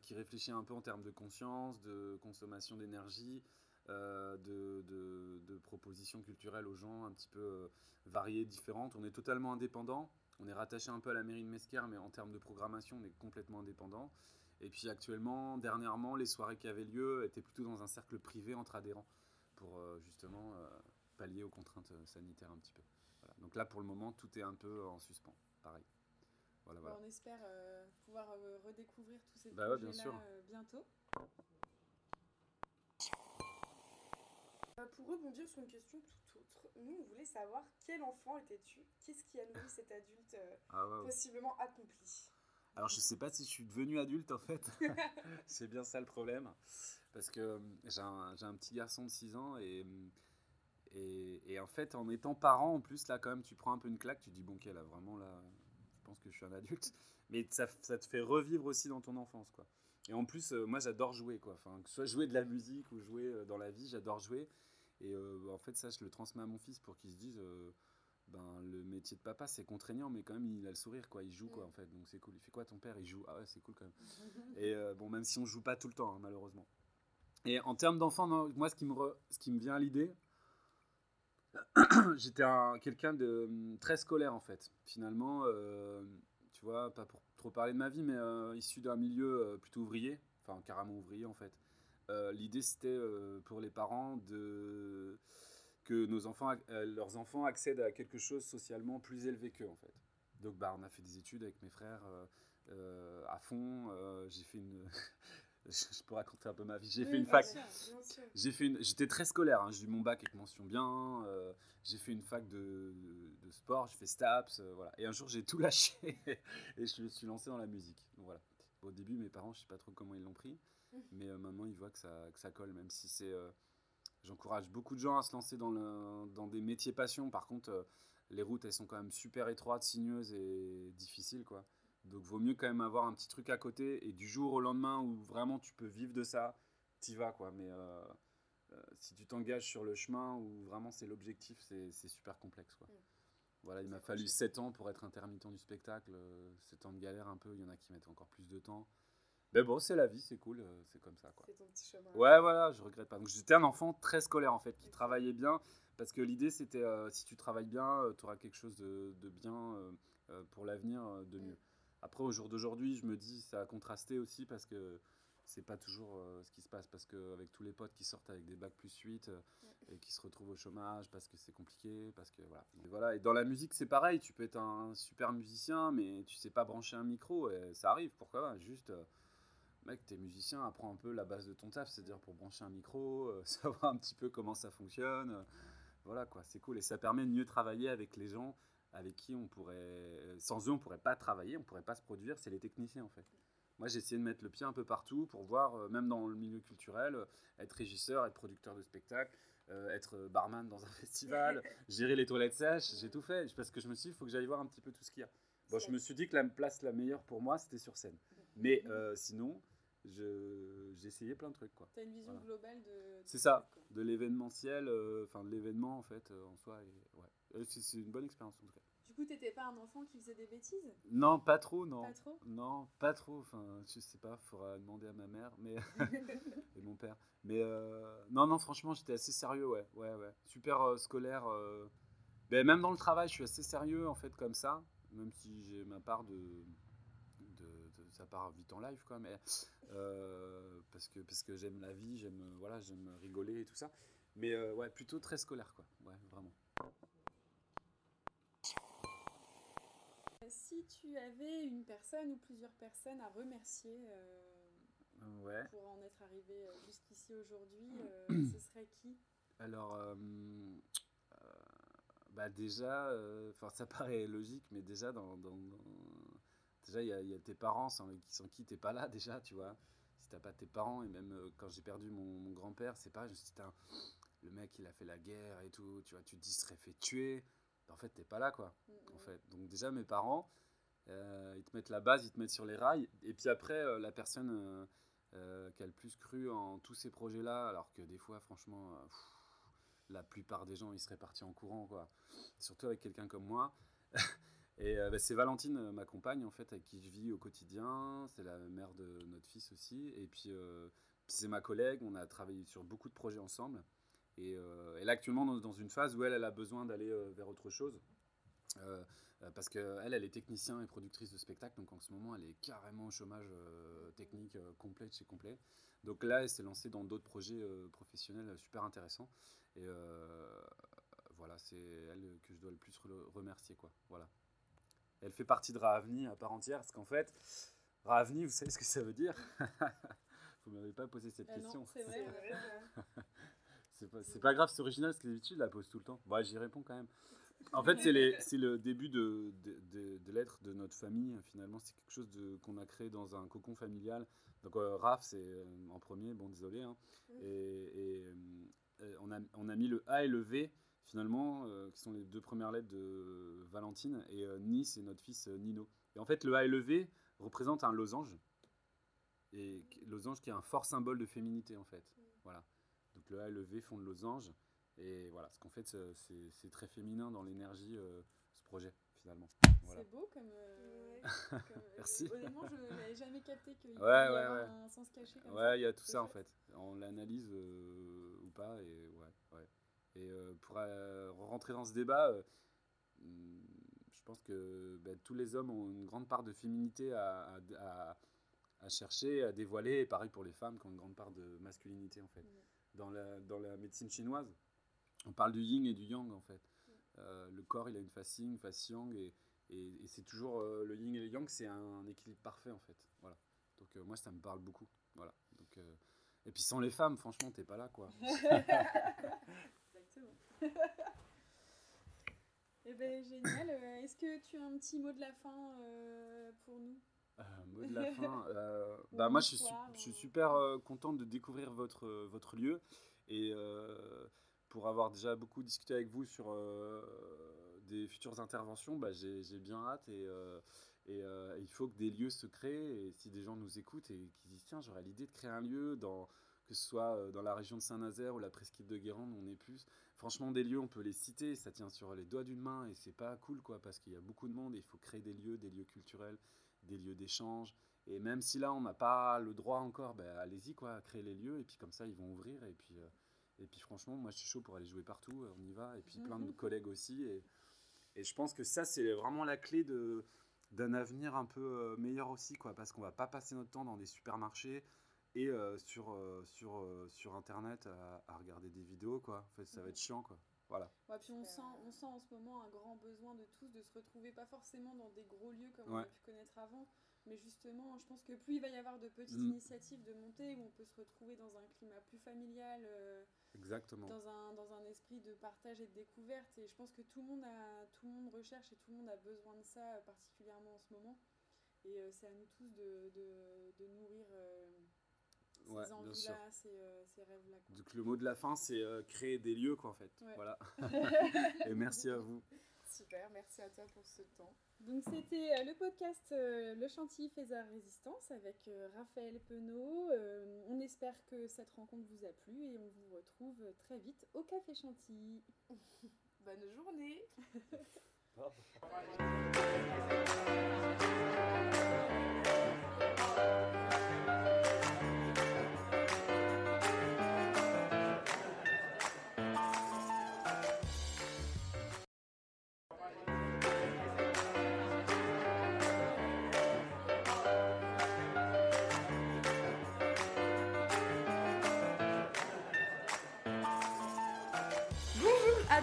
qui réfléchit un peu en termes de conscience, de consommation d'énergie, de, de, propositions culturelles aux gens un petit peu variées, différentes. On est totalement indépendant, on est rattaché un peu à la mairie de Mesquer, mais en termes de programmation, on est complètement indépendant. Et puis actuellement, dernièrement, les soirées qui avaient lieu étaient plutôt dans un cercle privé entre adhérents pour euh, justement euh, pallier aux contraintes euh, sanitaires un petit peu. Donc là, pour le moment, tout est un peu en suspens. Pareil. Voilà, On espère pouvoir redécouvrir tous ces bah bientôt. Pour rebondir sur une question tout autre, nous on voulait savoir quel enfant étais-tu? Qu'est-ce qui a nourri cet adulte ah possiblement accompli? Alors je sais pas si je suis devenu adulte en fait. c'est bien ça le problème. Parce que euh, j'ai un, un, petit garçon de 6 ans et, et, et, en fait en étant parent en plus là quand même tu prends un peu une claque, tu dis bon ok là vraiment là je pense que je suis un adulte. Mais ça, ça te fait revivre aussi dans ton enfance quoi. Et en plus euh, moi j'adore jouer quoi. Enfin, que ce soit jouer de la musique ou jouer euh, dans la vie, j'adore jouer. Et en fait ça je le transmets à mon fils pour qu'il se dise ben, le métier de papa c'est contraignant mais quand même il a le sourire quoi. Il joue quoi en fait. Donc c'est cool. Il fait quoi ton père? Il joue. Ah ouais c'est cool quand même. Et euh, bon même si on joue pas tout le temps hein, malheureusement. Et en termes d'enfant moi ce qui me ce qui me vient à l'idée j'étais quelqu'un de hum, très scolaire en fait. Finalement euh, tu vois pas pour trop parler de ma vie mais euh, issu d'un milieu plutôt ouvrier enfin carrément ouvrier en fait. L'idée c'était pour les parents de que nos enfants, euh, leurs enfants accèdent à quelque chose socialement plus élevé qu'eux en fait. Donc bah, on a fait des études avec mes frères euh, euh, à fond. j'ai fait une, je peux raconter un peu ma vie. J'ai fait une fac. J'ai fait une. J'étais très scolaire. Hein. J'ai eu mon bac avec mention bien. j'ai fait une fac de, de, sport. J'ai fait STAPS. voilà. Et un jour j'ai tout lâché et je me suis lancé dans la musique. Donc voilà. Au début mes parents je sais pas trop comment ils l'ont pris, mmh. mais maintenant ils voient que ça que ça colle même si c'est J'encourage beaucoup de gens à se lancer dans, le, dans des métiers passion. Par contre, euh, les routes, elles sont quand même super étroites, sinueuses et difficiles. Quoi. Donc, vaut mieux quand même avoir un petit truc à côté. Et du jour au lendemain où vraiment tu peux vivre de ça, t'y vas. Quoi. Mais euh, euh, si tu t'engages sur le chemin où vraiment c'est l'objectif, c'est super complexe. Quoi. Mm. Voilà, il m'a fallu 7 ans pour être intermittent du spectacle. 7 ans de galère un peu. Il y en a qui mettent encore plus de temps. Mais bon, c'est la vie, c'est cool, euh, c'est comme ça. Quoi. C'est ton petit chemin. Ouais, voilà, je regrette pas. Donc j'étais un enfant très scolaire en fait, qui travaillait bien, parce que l'idée c'était euh, si tu travailles bien, euh, tu auras quelque chose de, de bien pour l'avenir de mieux. Après, au jour d'aujourd'hui, je me dis, ça a contrasté aussi parce que c'est pas toujours euh, ce qui se passe parce qu'avec tous les potes qui sortent avec des bacs plus 8 euh, et qui se retrouvent au chômage parce que c'est compliqué parce que voilà. Et voilà et dans la musique c'est pareil tu peux être un super musicien mais tu sais pas brancher un micro et ça arrive pourquoi pas juste euh, mec t'es musicien apprends un peu la base de ton taf c'est à dire pour brancher un micro savoir un petit peu comment ça fonctionne voilà quoi c'est cool et ça permet de mieux travailler avec les gens avec qui on pourrait sans eux on pourrait pas travailler on pourrait pas se produire c'est les techniciens en fait moi, j'ai essayé de mettre le pied un peu partout pour voir, euh, même dans le milieu culturel, euh, être régisseur, être producteur de spectacle, euh, être barman dans un festival, gérer les toilettes sèches, j'ai tout fait. Parce que je me suis dit, il faut que j'aille voir un petit peu tout ce qu'il y a. Bon, je me suis dit que la place la meilleure pour moi, c'était sur scène. Mais sinon, j'ai essayé plein de trucs. Tu as une vision globale de. C'est ça, de l'événementiel, enfin de l'événement en fait, en soi. Et, ouais. C'est une bonne expérience en tout cas. Du coup, t'étais pas un enfant qui faisait des bêtises? Non, pas trop, non. Pas trop? Non, pas trop. Enfin, je sais pas, faudra demander à ma mère mais et mon père. Mais euh, non, non, franchement, j'étais assez sérieux, ouais, ouais, ouais. Super euh, scolaire. Euh. Ben, même dans le travail, je suis assez sérieux en fait, comme ça. Même si j'ai ma part de, de, ça part vite en live, quoi. Mais parce que parce que j'aime la vie, j'aime voilà, j'aime rigoler et tout ça. Mais ouais, plutôt très scolaire, quoi. Ouais, vraiment. si tu avais une personne ou plusieurs personnes à remercier euh, pour en être arrivé euh, jusqu'ici aujourd'hui, euh, ce serait qui? Alors, bah déjà, enfin ça paraît logique, mais déjà dans, déjà il y, a tes parents sans, sans qui t'es pas là déjà, tu vois. Si t'as pas tes parents et même quand j'ai perdu mon, grand-père, c'est pas, je le mec il a fait la guerre et tout, tu vois, tu te dis serait fait tuer en fait, t'es pas là, quoi. En fait. Donc, déjà, mes parents, euh, ils te mettent la base, ils te mettent sur les rails. Et puis après, euh, la personne euh, qui a le plus cru en tous ces projets-là, alors que des fois, franchement, la plupart des gens, ils seraient partis en courant, quoi. Surtout avec quelqu'un comme moi. Et bah, c'est Valentine, ma compagne, en fait, avec qui je vis au quotidien. C'est la mère de notre fils aussi. Et puis, puis c'est ma collègue. On a travaillé sur beaucoup de projets ensemble. Et euh, elle est actuellement dans, une phase où elle, a besoin d'aller euh, vers autre chose. Euh, parce qu'elle, elle est technicien et productrice de spectacle, donc en ce moment, elle est carrément au chômage technique complet chez complet. Donc là, elle s'est lancée dans d'autres projets professionnels super intéressants. Et voilà, c'est elle que je dois le plus remercier. Quoi. Voilà. Elle fait partie de Raavni à part entière, parce qu'en fait, Raavni, vous savez ce que ça veut dire Vous ne m'avez pas posé cette question. c'est vrai. C'est pas, grave, c'est original, parce que d'habitude, je la pose tout le temps. Bon, j'y réponds quand même. En fait, c'est le début de, de, de, l'être de notre famille. Finalement, c'est quelque chose qu'on a créé dans un cocon familial. Donc, euh, Raph, c'est euh, en premier, bon, désolé. Hein. Et, euh, on, a, on, a, mis le A et le V, finalement, qui sont les deux premières lettres de Valentine. Et Ni, c'est notre fils Nino. Et en fait, le A et le V représentent un losange. Et losange qui est un fort symbole de féminité, en fait. Voilà. Donc le A et le V font de losange. Et voilà, ce qu'en fait, c'est très féminin dans l'énergie, euh, ce projet, finalement. C'est beau comme. Euh, comme Merci. honnêtement, je n'avais jamais capté qu'il y avait ouais, un sens caché comme ouais, il y a tout ça, en fait. On l'analyse euh, ou pas. Et, ouais, ouais. Et pour rentrer dans ce débat, hmm, je pense que bah, tous les hommes ont une grande part de féminité à, à, à, chercher, à dévoiler. Et pareil pour les femmes qui ont une grande part de masculinité, en fait dans la, dans la médecine chinoise. On parle du yin et du yang en fait. Euh, le corps, il a une face yin, face yang, et, et, c'est toujours euh, le yin et le yang, c'est un, équilibre parfait en fait. Voilà. Donc euh, moi, ça me parle beaucoup. Voilà. Donc, et puis sans les femmes, franchement, t'es pas là quoi. Exactement. eh ben génial. Est-ce que tu as un petit mot de la fin pour nous? Euh, mot de la fin. Euh, bah, moi, je suis, je suis super euh, contente de découvrir votre, votre lieu et pour avoir déjà beaucoup discuté avec vous sur des futures interventions, bah, j'ai bien hâte et, et il faut que des lieux se créent et si des gens nous écoutent et qui disent tiens, j'aurais l'idée de créer un lieu dans que ce soit dans la région de Saint-Nazaire ou la presqu'île de Guérande, on est plus. Franchement, des lieux, on peut les citer, ça tient sur les doigts d'une main et c'est pas cool quoi, parce qu'il y a beaucoup de monde et il faut créer des lieux, des lieux culturels, des lieux d'échange. Et même si là, on n'a pas le droit encore, ben, allez-y, quoi, créer les lieux. Et puis comme ça, ils vont ouvrir. Et puis, euh, et puis franchement, moi, je suis chaud pour aller jouer partout. On y va. Et puis plein de mhm. collègues aussi. Et, Et je pense que ça, c'est vraiment la clé de d'un avenir un peu meilleur aussi, quoi, parce qu'on va pas passer notre temps dans des supermarchés et sur, sur, sur Internet à, regarder des vidéos, quoi. En fait, ça va être chiant, quoi. Voilà. Ouais, puis on sent, on sent en ce moment un grand besoin de tous de se retrouver, pas forcément dans des gros lieux comme on a pu connaître avant, mais justement, je pense que plus il va y avoir de petites mm. initiatives de montée où on peut se retrouver dans un climat plus familial, euh, Exactement. Dans, un, dans un esprit de partage et de découverte. Et je pense que tout le monde, a, tout le monde recherche et tout le monde a besoin de ça, euh, particulièrement en ce moment. Et euh, c'est à nous tous de, de, de nourrir ces envies-là, ces, ces rêves-là. Donc le mot de la fin, c'est créer des lieux, quoi, en fait. Voilà. et merci à vous. Super, merci à toi pour ce temps. Donc c'était euh, le podcast euh, Le Chantilly Faiseur Résistance avec euh, Raphaël Penaud. on espère que cette rencontre vous a plu et on vous retrouve très vite au Café Chantilly. Bonne journée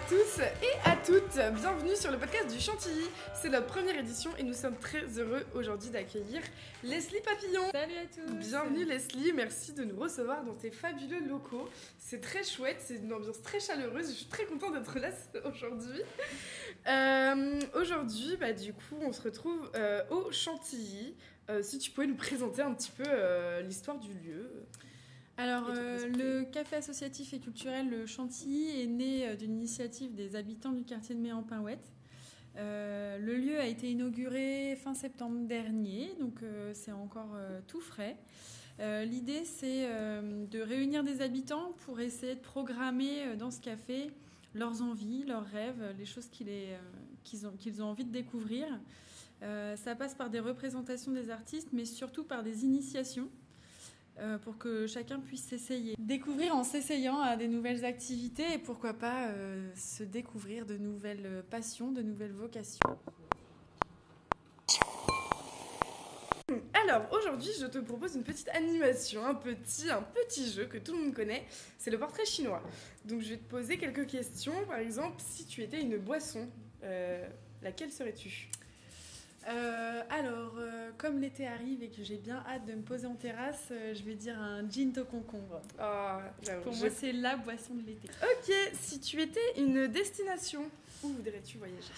tous et à toutes, bienvenue sur le podcast du Chantilly. C'est la première édition et nous sommes très heureux aujourd'hui d'accueillir Leslie Papillon. Salut à tous. Bienvenue Leslie, merci de nous recevoir dans tes fabuleux locaux. C'est très chouette, c'est une ambiance très chaleureuse, je suis très contente d'être là aujourd'hui. Euh, aujourd'hui, bah, du coup, on se retrouve euh, au Chantilly. Euh, si tu pouvais nous présenter un petit peu l'histoire du lieu. Alors, euh, le café associatif et culturel Le Chantilly est né euh, d'une initiative des habitants du quartier de Méan-Pinouette. Euh, le lieu a été inauguré fin septembre dernier, donc c'est encore tout frais. L'idée, c'est de réunir des habitants pour essayer de programmer dans ce café leurs envies, leurs rêves, les choses qu'ils ont, qu'ils ont envie de découvrir. ça passe par des représentations des artistes, mais surtout par des initiations. Euh, pour que chacun puisse s'essayer. Découvrir en s'essayant à des nouvelles activités et pourquoi pas euh, se découvrir de nouvelles passions, de nouvelles vocations. Alors aujourd'hui, je te propose une petite animation, un petit, un petit jeu que tout le monde connaît. C'est le portrait chinois. Donc je vais te poser quelques questions. Par exemple, si tu étais une boisson, euh, laquelle serais-tu? Euh, alors, euh, comme l'été arrive et que j'ai bien hâte de me poser en terrasse, euh, je vais dire un gin au concombre. Ah, Pour moi, c'est la boisson de l'été. Ok, si tu étais une destination, où voudrais-tu voyager?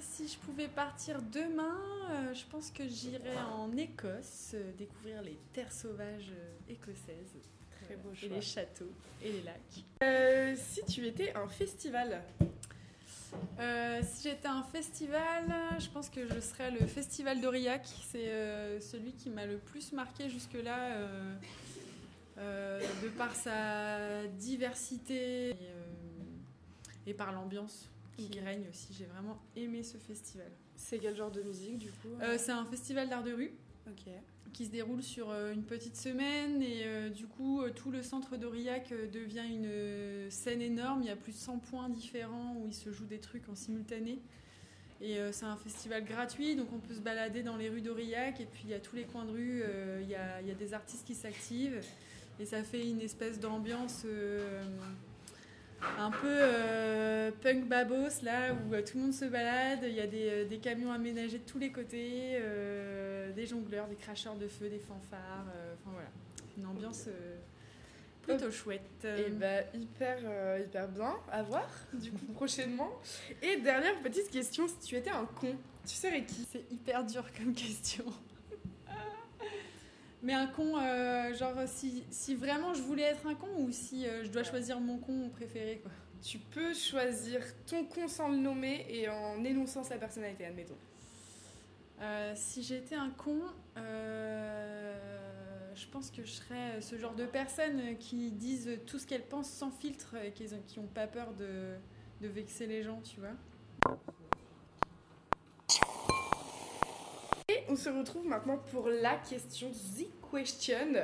Si je pouvais partir demain, je pense que j'irais en Écosse, découvrir les terres sauvages écossaises. Très beau choix. Et les châteaux et les lacs. si tu étais un festival? Euh, si j'étais un festival, je pense que je serais le festival d'Aurillac. C'est euh, celui qui m'a le plus marqué jusque-là, euh, de par sa diversité et, par l'ambiance qui règne aussi. J'ai vraiment aimé ce festival. C'est quel genre de musique du coup? C'est un festival d'art de rue. Qui se déroule sur euh, une petite semaine et euh, du coup euh, tout le centre d'Aurillac devient une scène énorme. Il y a plus de 100 points différents où il se joue des trucs en simultané. Et c'est un festival gratuit, donc on peut se balader dans les rues d'Aurillac et puis il y a tous les coins de rue, il y a, des artistes qui s'activent et ça fait une espèce d'ambiance un peu punk babos là où tout le monde se balade, il y a des camions aménagés de tous les côtés, des jongleurs, des cracheurs de feu, des fanfares, enfin voilà, une ambiance plutôt chouette. Et bah hyper, hyper bien à voir du coup prochainement. Et dernière petite question, si tu étais un con, tu serais qui? C'est hyper dur comme question. Mais un con, euh, genre si, si, vraiment je voulais être un con ou si euh, je dois choisir mon con préféré quoi. Tu peux choisir ton con sans le nommer et en énonçant sa personnalité, admettons. Euh, si j'étais un con, je pense que je serais ce genre de personnes qui disent tout ce qu'elles pensent sans filtre et qui n'ont pas peur de, vexer les gens, tu vois. on se retrouve maintenant pour la question The Question.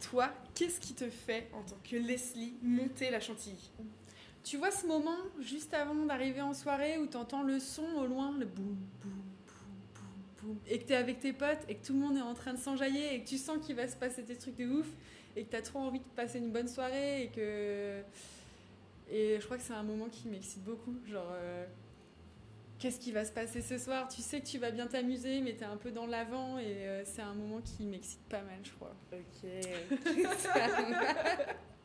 Toi, qu'est-ce qui te fait, en tant que Leslie, monter la chantilly? Tu vois ce moment juste avant d'arriver en soirée où tu entends le son au loin, le boum, boum, et que tu es avec tes potes et que tout le monde est en train de s'enjailler et que tu sens qu'il va se passer des trucs de ouf et que tu as trop envie de passer une bonne soirée et que. Et je crois que c'est un moment qui m'excite beaucoup. Genre, euh, qu'est-ce qui va se passer ce soir? Tu sais que tu vas bien t'amuser, mais tu es un peu dans l'avant et euh, c'est un moment qui m'excite pas mal, je crois. Ok.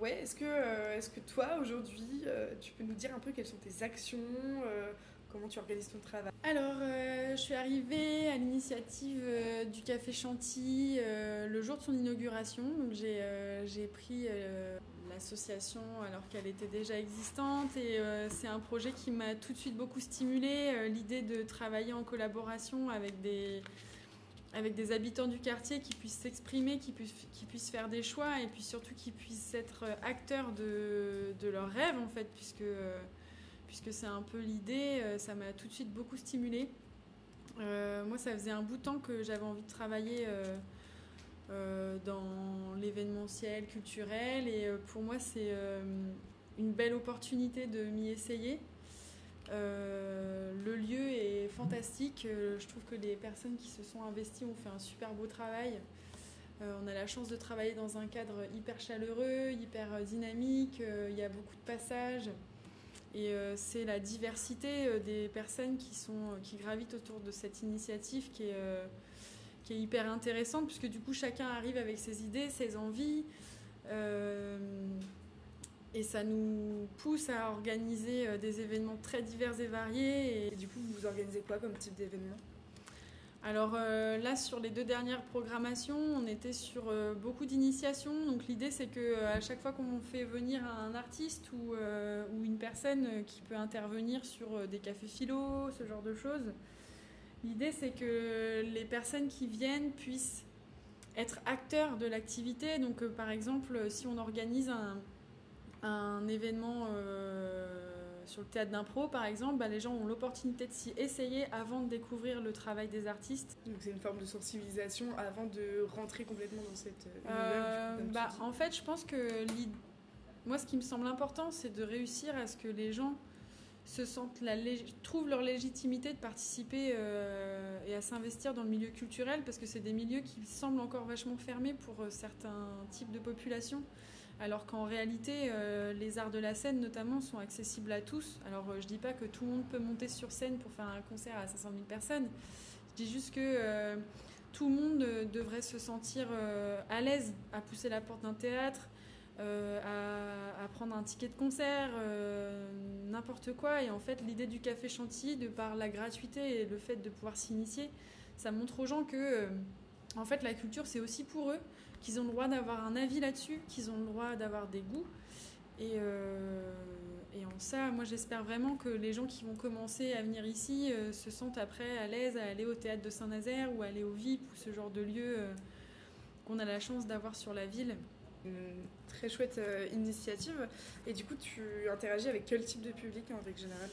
Ouais, est-ce que, euh, est-ce que toi, aujourd'hui, euh, tu peux nous dire un peu quelles sont tes actions, euh, comment tu organises ton travail? Alors, je suis arrivée à l'initiative du Café Chantilly le jour de son inauguration. Donc, j'ai, j'ai pris l'association alors qu'elle était déjà existante et c'est un projet qui m'a tout de suite beaucoup stimulée. L'idée de travailler en collaboration avec des avec des habitants du quartier qui puissent s'exprimer, qui puissent, qui puissent faire des choix et puis surtout qui puissent être acteurs de, de leurs rêves en fait, puisque, puisque c'est un peu l'idée, euh, ça m'a tout de suite beaucoup stimulée. Euh, moi, ça faisait un bout de temps que j'avais envie de travailler euh, dans l'événementiel culturel et pour moi, c'est une belle opportunité de m'y essayer. Euh, le lieu est fantastique. Euh, je trouve que les personnes qui se sont investies ont fait un super beau travail. Euh, on a la chance de travailler dans un cadre hyper chaleureux, hyper dynamique. Il y a beaucoup de passages. Et c'est la diversité des personnes qui, sont, qui gravitent autour de cette initiative qui est, qui est hyper intéressante, puisque du coup chacun arrive avec ses idées, ses envies. Et ça nous pousse à organiser euh, des événements très divers et variés. Et, du coup, vous organisez quoi comme type d'événement? Alors euh, là, sur les deux dernières programmations, on était sur euh, beaucoup d'initiations. Donc l'idée, c'est que à chaque fois qu'on fait venir un artiste ou, ou, une personne qui peut intervenir sur des cafés philo, ce genre de choses, l'idée, c'est que les personnes qui viennent puissent être acteurs de l'activité. Donc par exemple, si on organise un, un événement euh, sur le théâtre d'impro, par exemple, bah, les gens ont l'opportunité de s'y essayer avant de découvrir le travail des artistes. Donc c'est une forme de sensibilisation avant de rentrer complètement dans cette euh, bah, En fait, je pense que moi, ce qui me semble important, c'est de réussir à ce que les gens se sentent la trouvent leur légitimité de participer euh, et à s'investir dans le milieu culturel parce que c'est des milieux qui semblent encore vachement fermés pour certains types de populations alors qu'en réalité, euh, les arts de la scène notamment sont accessibles à tous. Alors euh, je dis pas que tout le monde peut monter sur scène pour faire un concert à 500 000 personnes. Je dis juste que euh, tout le monde devrait se sentir à l'aise à pousser la porte d'un théâtre, à, prendre un ticket de concert, n'importe quoi. Et en fait, l'idée du café chantilly, de par la gratuité et le fait de pouvoir s'initier, ça montre aux gens que en fait la culture c'est aussi pour eux qu'ils ont le droit d'avoir un avis là-dessus, qu'ils ont le droit d'avoir des goûts. Et, euh, en ça, moi j'espère vraiment que les gens qui vont commencer à venir ici euh, se sentent après à l'aise à aller au théâtre de Saint-Nazaire ou aller au VIP ou ce genre de lieu euh, qu'on a la chance d'avoir sur la ville. Une très chouette initiative. Et du coup, tu interagis avec quel type de public en règle générale?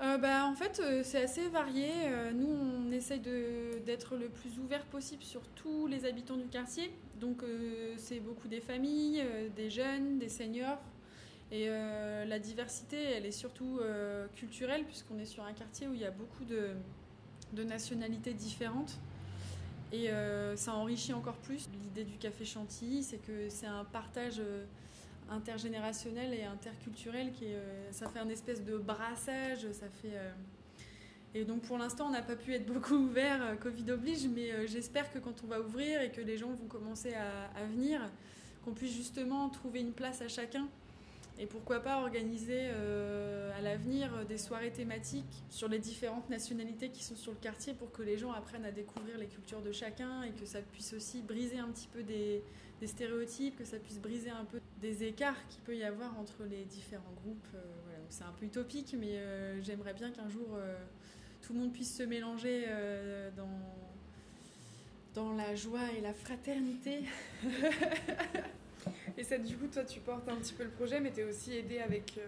Euh, bah, en fait, euh, c'est assez varié. Euh, nous, on essaye d'être le plus ouvert possible sur tous les habitants du quartier. Donc, c'est beaucoup des familles, des jeunes, des seniors. Et la diversité, elle est surtout culturelle, puisqu'on est sur un quartier où il y a beaucoup de, de nationalités différentes. Et ça enrichit encore plus. L'idée du Café Chantilly, c'est que c'est un partage intergénérationnel et interculturel qui euh, ça fait un espèce de brassage, ça fait euh, et donc pour l'instant on n'a pas pu être beaucoup ouvert, euh, Covid oblige, mais j'espère que quand on va ouvrir et que les gens vont commencer à, venir, qu'on puisse justement trouver une place à chacun et pourquoi pas organiser à l'avenir des soirées thématiques sur les différentes nationalités qui sont sur le quartier pour que les gens apprennent à découvrir les cultures de chacun et que ça puisse aussi briser un petit peu des, stéréotypes, que ça puisse briser un peu des écarts qu'il peut y avoir entre les différents groupes. Euh, c'est un peu utopique, mais euh, j'aimerais bien qu'un jour euh, tout le monde puisse se mélanger dans, dans la joie et la fraternité. et ça, du coup, toi, tu portes un petit peu le projet, mais tu es aussi aidé avec,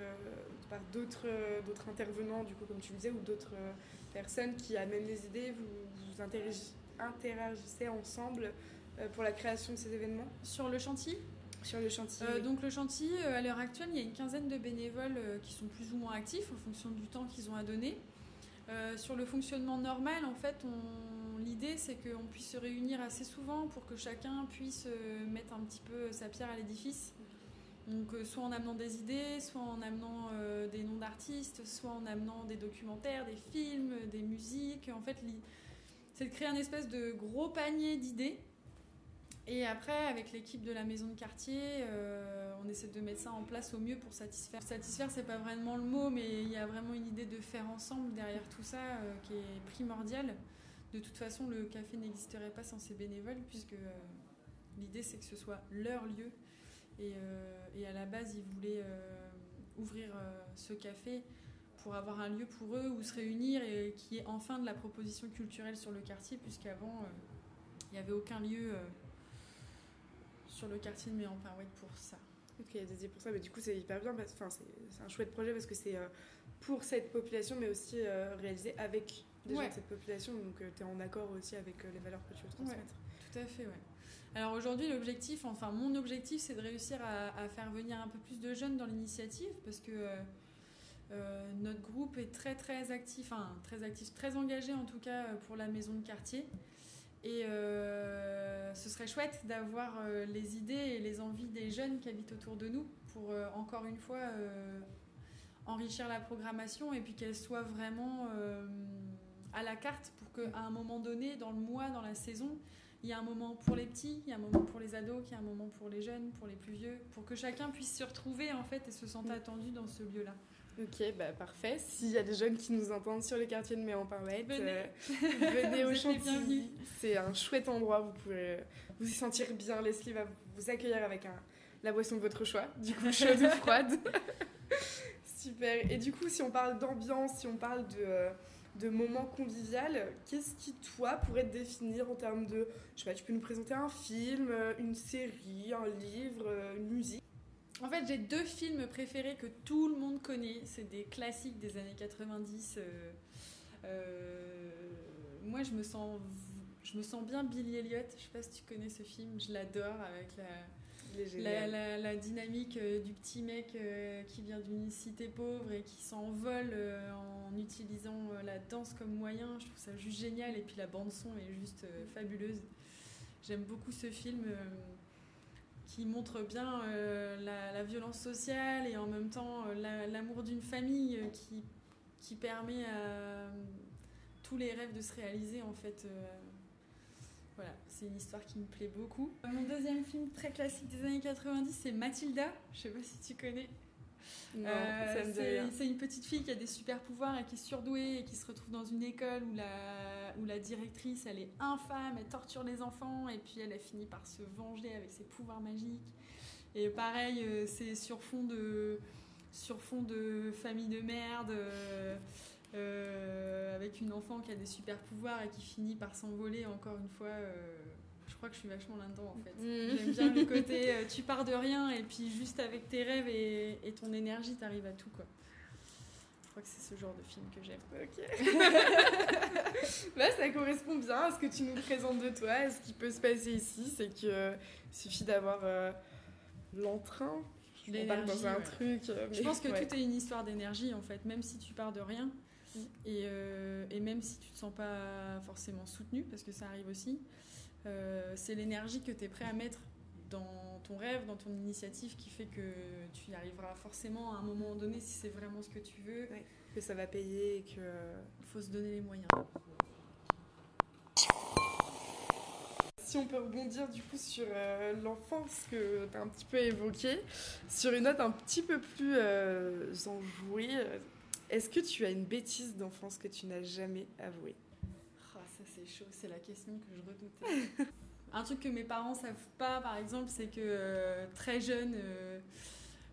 par d'autres, d'autres intervenants, du coup, comme tu disais, ou d'autres personnes qui amènent les idées, vous, vous interagissez ensemble pour la création de ces événements? Sur le chantier? Sur le chantier Donc le chantier, à l'heure actuelle, il y a une quinzaine de bénévoles qui sont plus ou moins actifs en fonction du temps qu'ils ont à donner. sur le fonctionnement normal, en fait, l'idée c'est qu'on puisse se réunir assez souvent pour que chacun puisse mettre un petit peu sa pierre à l'édifice. Donc, euh, soit en amenant des idées, soit en amenant euh, des noms d'artistes, soit en amenant des documentaires, des films, des musiques. En fait, c'est de créer un espèce de gros panier d'idées. Et après, avec l'équipe de la maison de quartier, euh, on essaie de mettre ça en place au mieux pour satisfaire. Satisfaire, c'est pas vraiment le mot, mais il y a vraiment une idée de faire ensemble derrière tout ça qui est primordiale. De toute façon, le café n'existerait pas sans ces bénévoles, puisque l'idée c'est que ce soit leur lieu euh, et, à la base, ils voulaient euh, ouvrir euh, ce café pour avoir un lieu pour eux où se réunir et qui est enfin de la proposition culturelle sur le quartier, puisqu'avant, il n'y avait aucun lieu sur le quartier de Méan-Parouette pour ça. Ok, dédié pour ça, mais du coup c'est hyper bien, enfin, c'est un chouette projet parce que c'est pour cette population, mais aussi réalisé avec des gens de cette population, donc tu es en accord aussi avec les valeurs que tu veux transmettre. tout à fait, ouais. Alors aujourd'hui, l'objectif, enfin mon objectif, c'est de réussir à, faire venir un peu plus de jeunes dans l'initiative parce que euh, euh, notre groupe est très très actif, enfin très actif, très engagé en tout cas pour la maison de quartier. Et euh, ce serait chouette d'avoir les idées et les envies des jeunes qui habitent autour de nous pour encore une fois enrichir la programmation et puis qu'elle soit vraiment à la carte pour qu'à un moment donné, dans le mois, dans la saison, il y a un moment pour les petits, il y a un moment pour les ados, il y a un moment pour les jeunes, pour les plus vieux, pour que chacun puisse se retrouver en fait et se sentir attendu dans ce lieu-là. Ok, bah parfait. S'il y a des jeunes qui nous entendent sur le quartier de méon venez, euh, venez au chantier. C'est un chouette endroit, vous pouvez vous y sentir bien. Leslie va vous accueillir avec un, la boisson de votre choix, du coup chaude ou froide. Super. Et du coup, si on parle d'ambiance, si on parle de... Euh, de moments convivial, qu'est-ce qui, toi, pourrait te définir en termes de. Je sais pas, tu peux nous présenter un film, euh, une série, un livre, euh, une musique? En fait, j'ai deux films préférés que tout le monde connaît. C'est des classiques des années 90. Euh, moi, je me sens. Je me sens bien Billy Elliot. Je sais pas si tu connais ce film. Je l'adore avec la, la, dynamique euh, du petit mec euh, qui vient d'une cité pauvre et qui s'envole euh, en utilisant la danse comme moyen, je trouve ça juste génial. Et puis la bande-son est juste fabuleuse. J'aime beaucoup ce film qui montre bien la, violence sociale et en même temps l'amour d'une famille qui, qui permet à tous les rêves de se réaliser en fait voilà, c'est une histoire qui me plaît beaucoup. Mon deuxième film très classique des années 90, c'est Mathilda. Je sais pas si tu connais. Euh, c'est une petite fille qui a des super pouvoirs et qui est surdouée et qui se retrouve dans une école où la, où la directrice elle est infâme, elle torture les enfants et puis elle a fini par se venger avec ses pouvoirs magiques. Et pareil, euh, c'est sur fond de sur fond de famille de merde. Euh, euh, avec une enfant qui a des super pouvoirs et qui finit par s'envoler encore une fois. Euh, je crois que je suis vachement là-dedans en fait. Mm. J'aime bien le côté euh, tu pars de rien et puis juste avec tes rêves et, ton énergie t'arrives à tout quoi. Je crois que c'est ce genre de film que j'aime. Ok. Là, ça correspond bien à ce que tu nous présentes de toi. Ce qui peut se passer ici, c'est qu'il suffit d'avoir l'entrain, je dans un truc. je pense que tout est une histoire d'énergie en fait. Même si tu pars de rien, euh, et, même si tu te sens pas forcément soutenu, parce que ça arrive aussi, euh, c'est l'énergie que tu es prêt à mettre dans ton rêve, dans ton initiative, qui fait que tu y arriveras forcément à un moment donné si c'est vraiment ce que tu veux. Que ça va payer et que... Il faut se donner les moyens. Si on peut rebondir du coup sur euh, l'enfance que tu as un petit peu évoqué, sur une note un petit peu plus enjouée, est-ce que tu as une bêtise d'enfance que tu n'as jamais avouée? Ah, Ça, c'est chaud, c'est la question que je redoutais. Un truc que mes parents savent pas, par exemple, c'est que euh, très jeune, euh,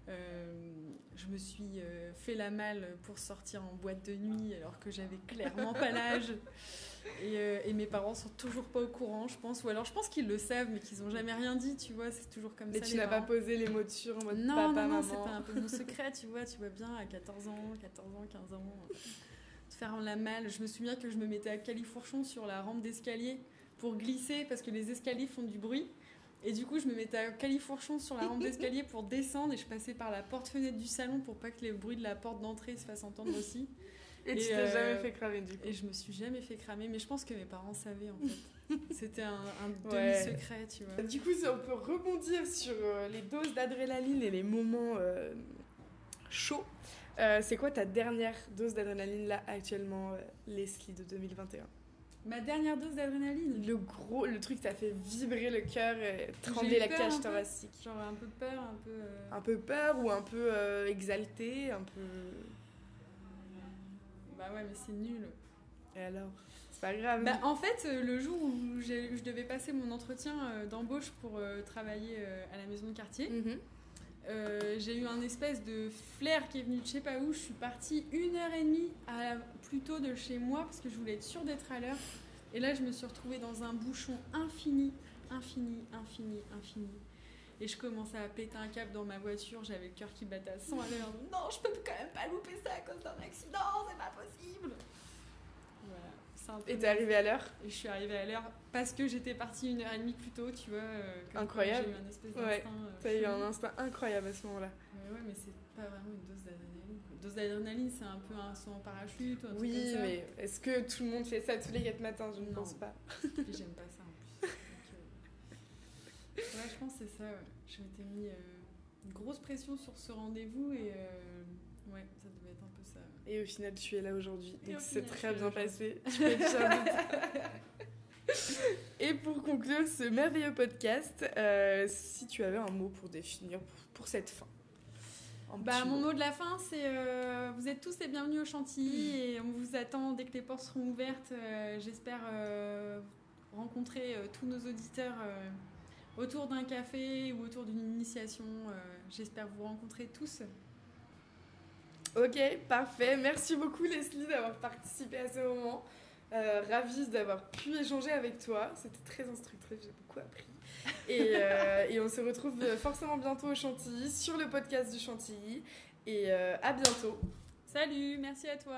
euh, je me suis fait la malle pour sortir en boîte de nuit alors que j'avais clairement pas l'âge. Euh, et, mes parents sont toujours pas au courant, je pense. Ou alors je pense qu'ils le savent, mais qu'ils ont jamais rien dit, tu vois. C'est toujours comme ça. Mais tu n'as pas posé les mots dessus en mode non, papa, non, non, c'était un peu mon secret, tu vois. Tu vois bien à 14 ans, 14 ans, 15 ans, te faire la malle. Je me souviens que je me mettais à califourchon sur la rampe d'escalier pour glisser parce que les escaliers font du bruit. Et du coup, je me mettais à califourchon sur la rampe d'escalier pour descendre et je passais par la porte-fenêtre du salon pour pas que les bruits de la porte d'entrée se fassent entendre aussi. Et, tu t'es jamais euh, fait cramer du coup Et je me suis jamais fait cramer, mais je pense que mes parents savaient en fait. C'était un, demi-secret, tu vois. Du coup, on peut rebondir sur euh, les doses d'adrénaline et les moments euh, chauds, c'est quoi ta dernière dose d'adrénaline là actuellement, Leslie de 2021 Ma dernière dose d'adrénaline? Le gros, le truc qui t'a fait vibrer le cœur et trembler la cage thoracique. Genre un peu peur, un peu. Un peu peur ou un peu exalté, un peu. Bah ouais, mais c'est nul. Et alors? C'est pas grave. Bah, en fait, euh, le jour où je devais passer mon entretien euh, d'embauche pour euh, travailler à la maison de quartier, mhm. j'ai eu un espèce de flair qui est venu de je sais pas où. Je suis partie une heure et demie à, plus tôt de chez moi parce que je voulais être sûre d'être à l'heure. Et là, je me suis retrouvée dans un bouchon infini, infini, infini, infini. Et je commençais à péter un câble dans ma voiture, j'avais le cœur qui battait à 100 à l'heure. Non, je peux quand même pas louper ça à cause d'un accident, c'est pas possible. Voilà. Et t'es arrivée à l'heure? Je suis arrivée à l'heure parce que j'étais partie une heure et demie plus tôt, tu vois. Euh, incroyable. J'ai eu un espèce ouais. Euh, t'as eu un instinct incroyable à ce moment-là. Ouais, ouais, mais c'est pas vraiment une dose d'adrénaline. Dose d'adrénaline, c'est un peu un saut en parachute ou un Oui, truc comme ça. mais est-ce que tout le monde fait ça tous les 4 matins? Je ne pense pas. J'aime pas ça ouais, je pense que c'est ça, ouais je m'étais mis euh, une grosse pression sur ce rendez-vous et euh, ouais, ça devait être un peu ça. Et au final, tu es là aujourd'hui, donc c'est très bien passé. et pour conclure ce merveilleux podcast, euh, si tu avais un mot pour définir pour, cette fin. Bah, mon mot de la fin, c'est vous êtes tous les bienvenus au Chantilly mm. et on vous attend dès que les portes seront ouvertes. J'espère rencontrer tous nos auditeurs autour d'un café ou autour d'une initiation. Euh, j'espère vous rencontrer tous. Ok, parfait. Merci beaucoup Leslie d'avoir participé à ce moment. Euh, ravie d'avoir pu échanger avec toi. C'était très instructif, j'ai beaucoup appris. Et, euh, on se retrouve euh, forcément bientôt au Chantilly, sur le podcast du Chantilly. Et à bientôt. Salut, merci à toi.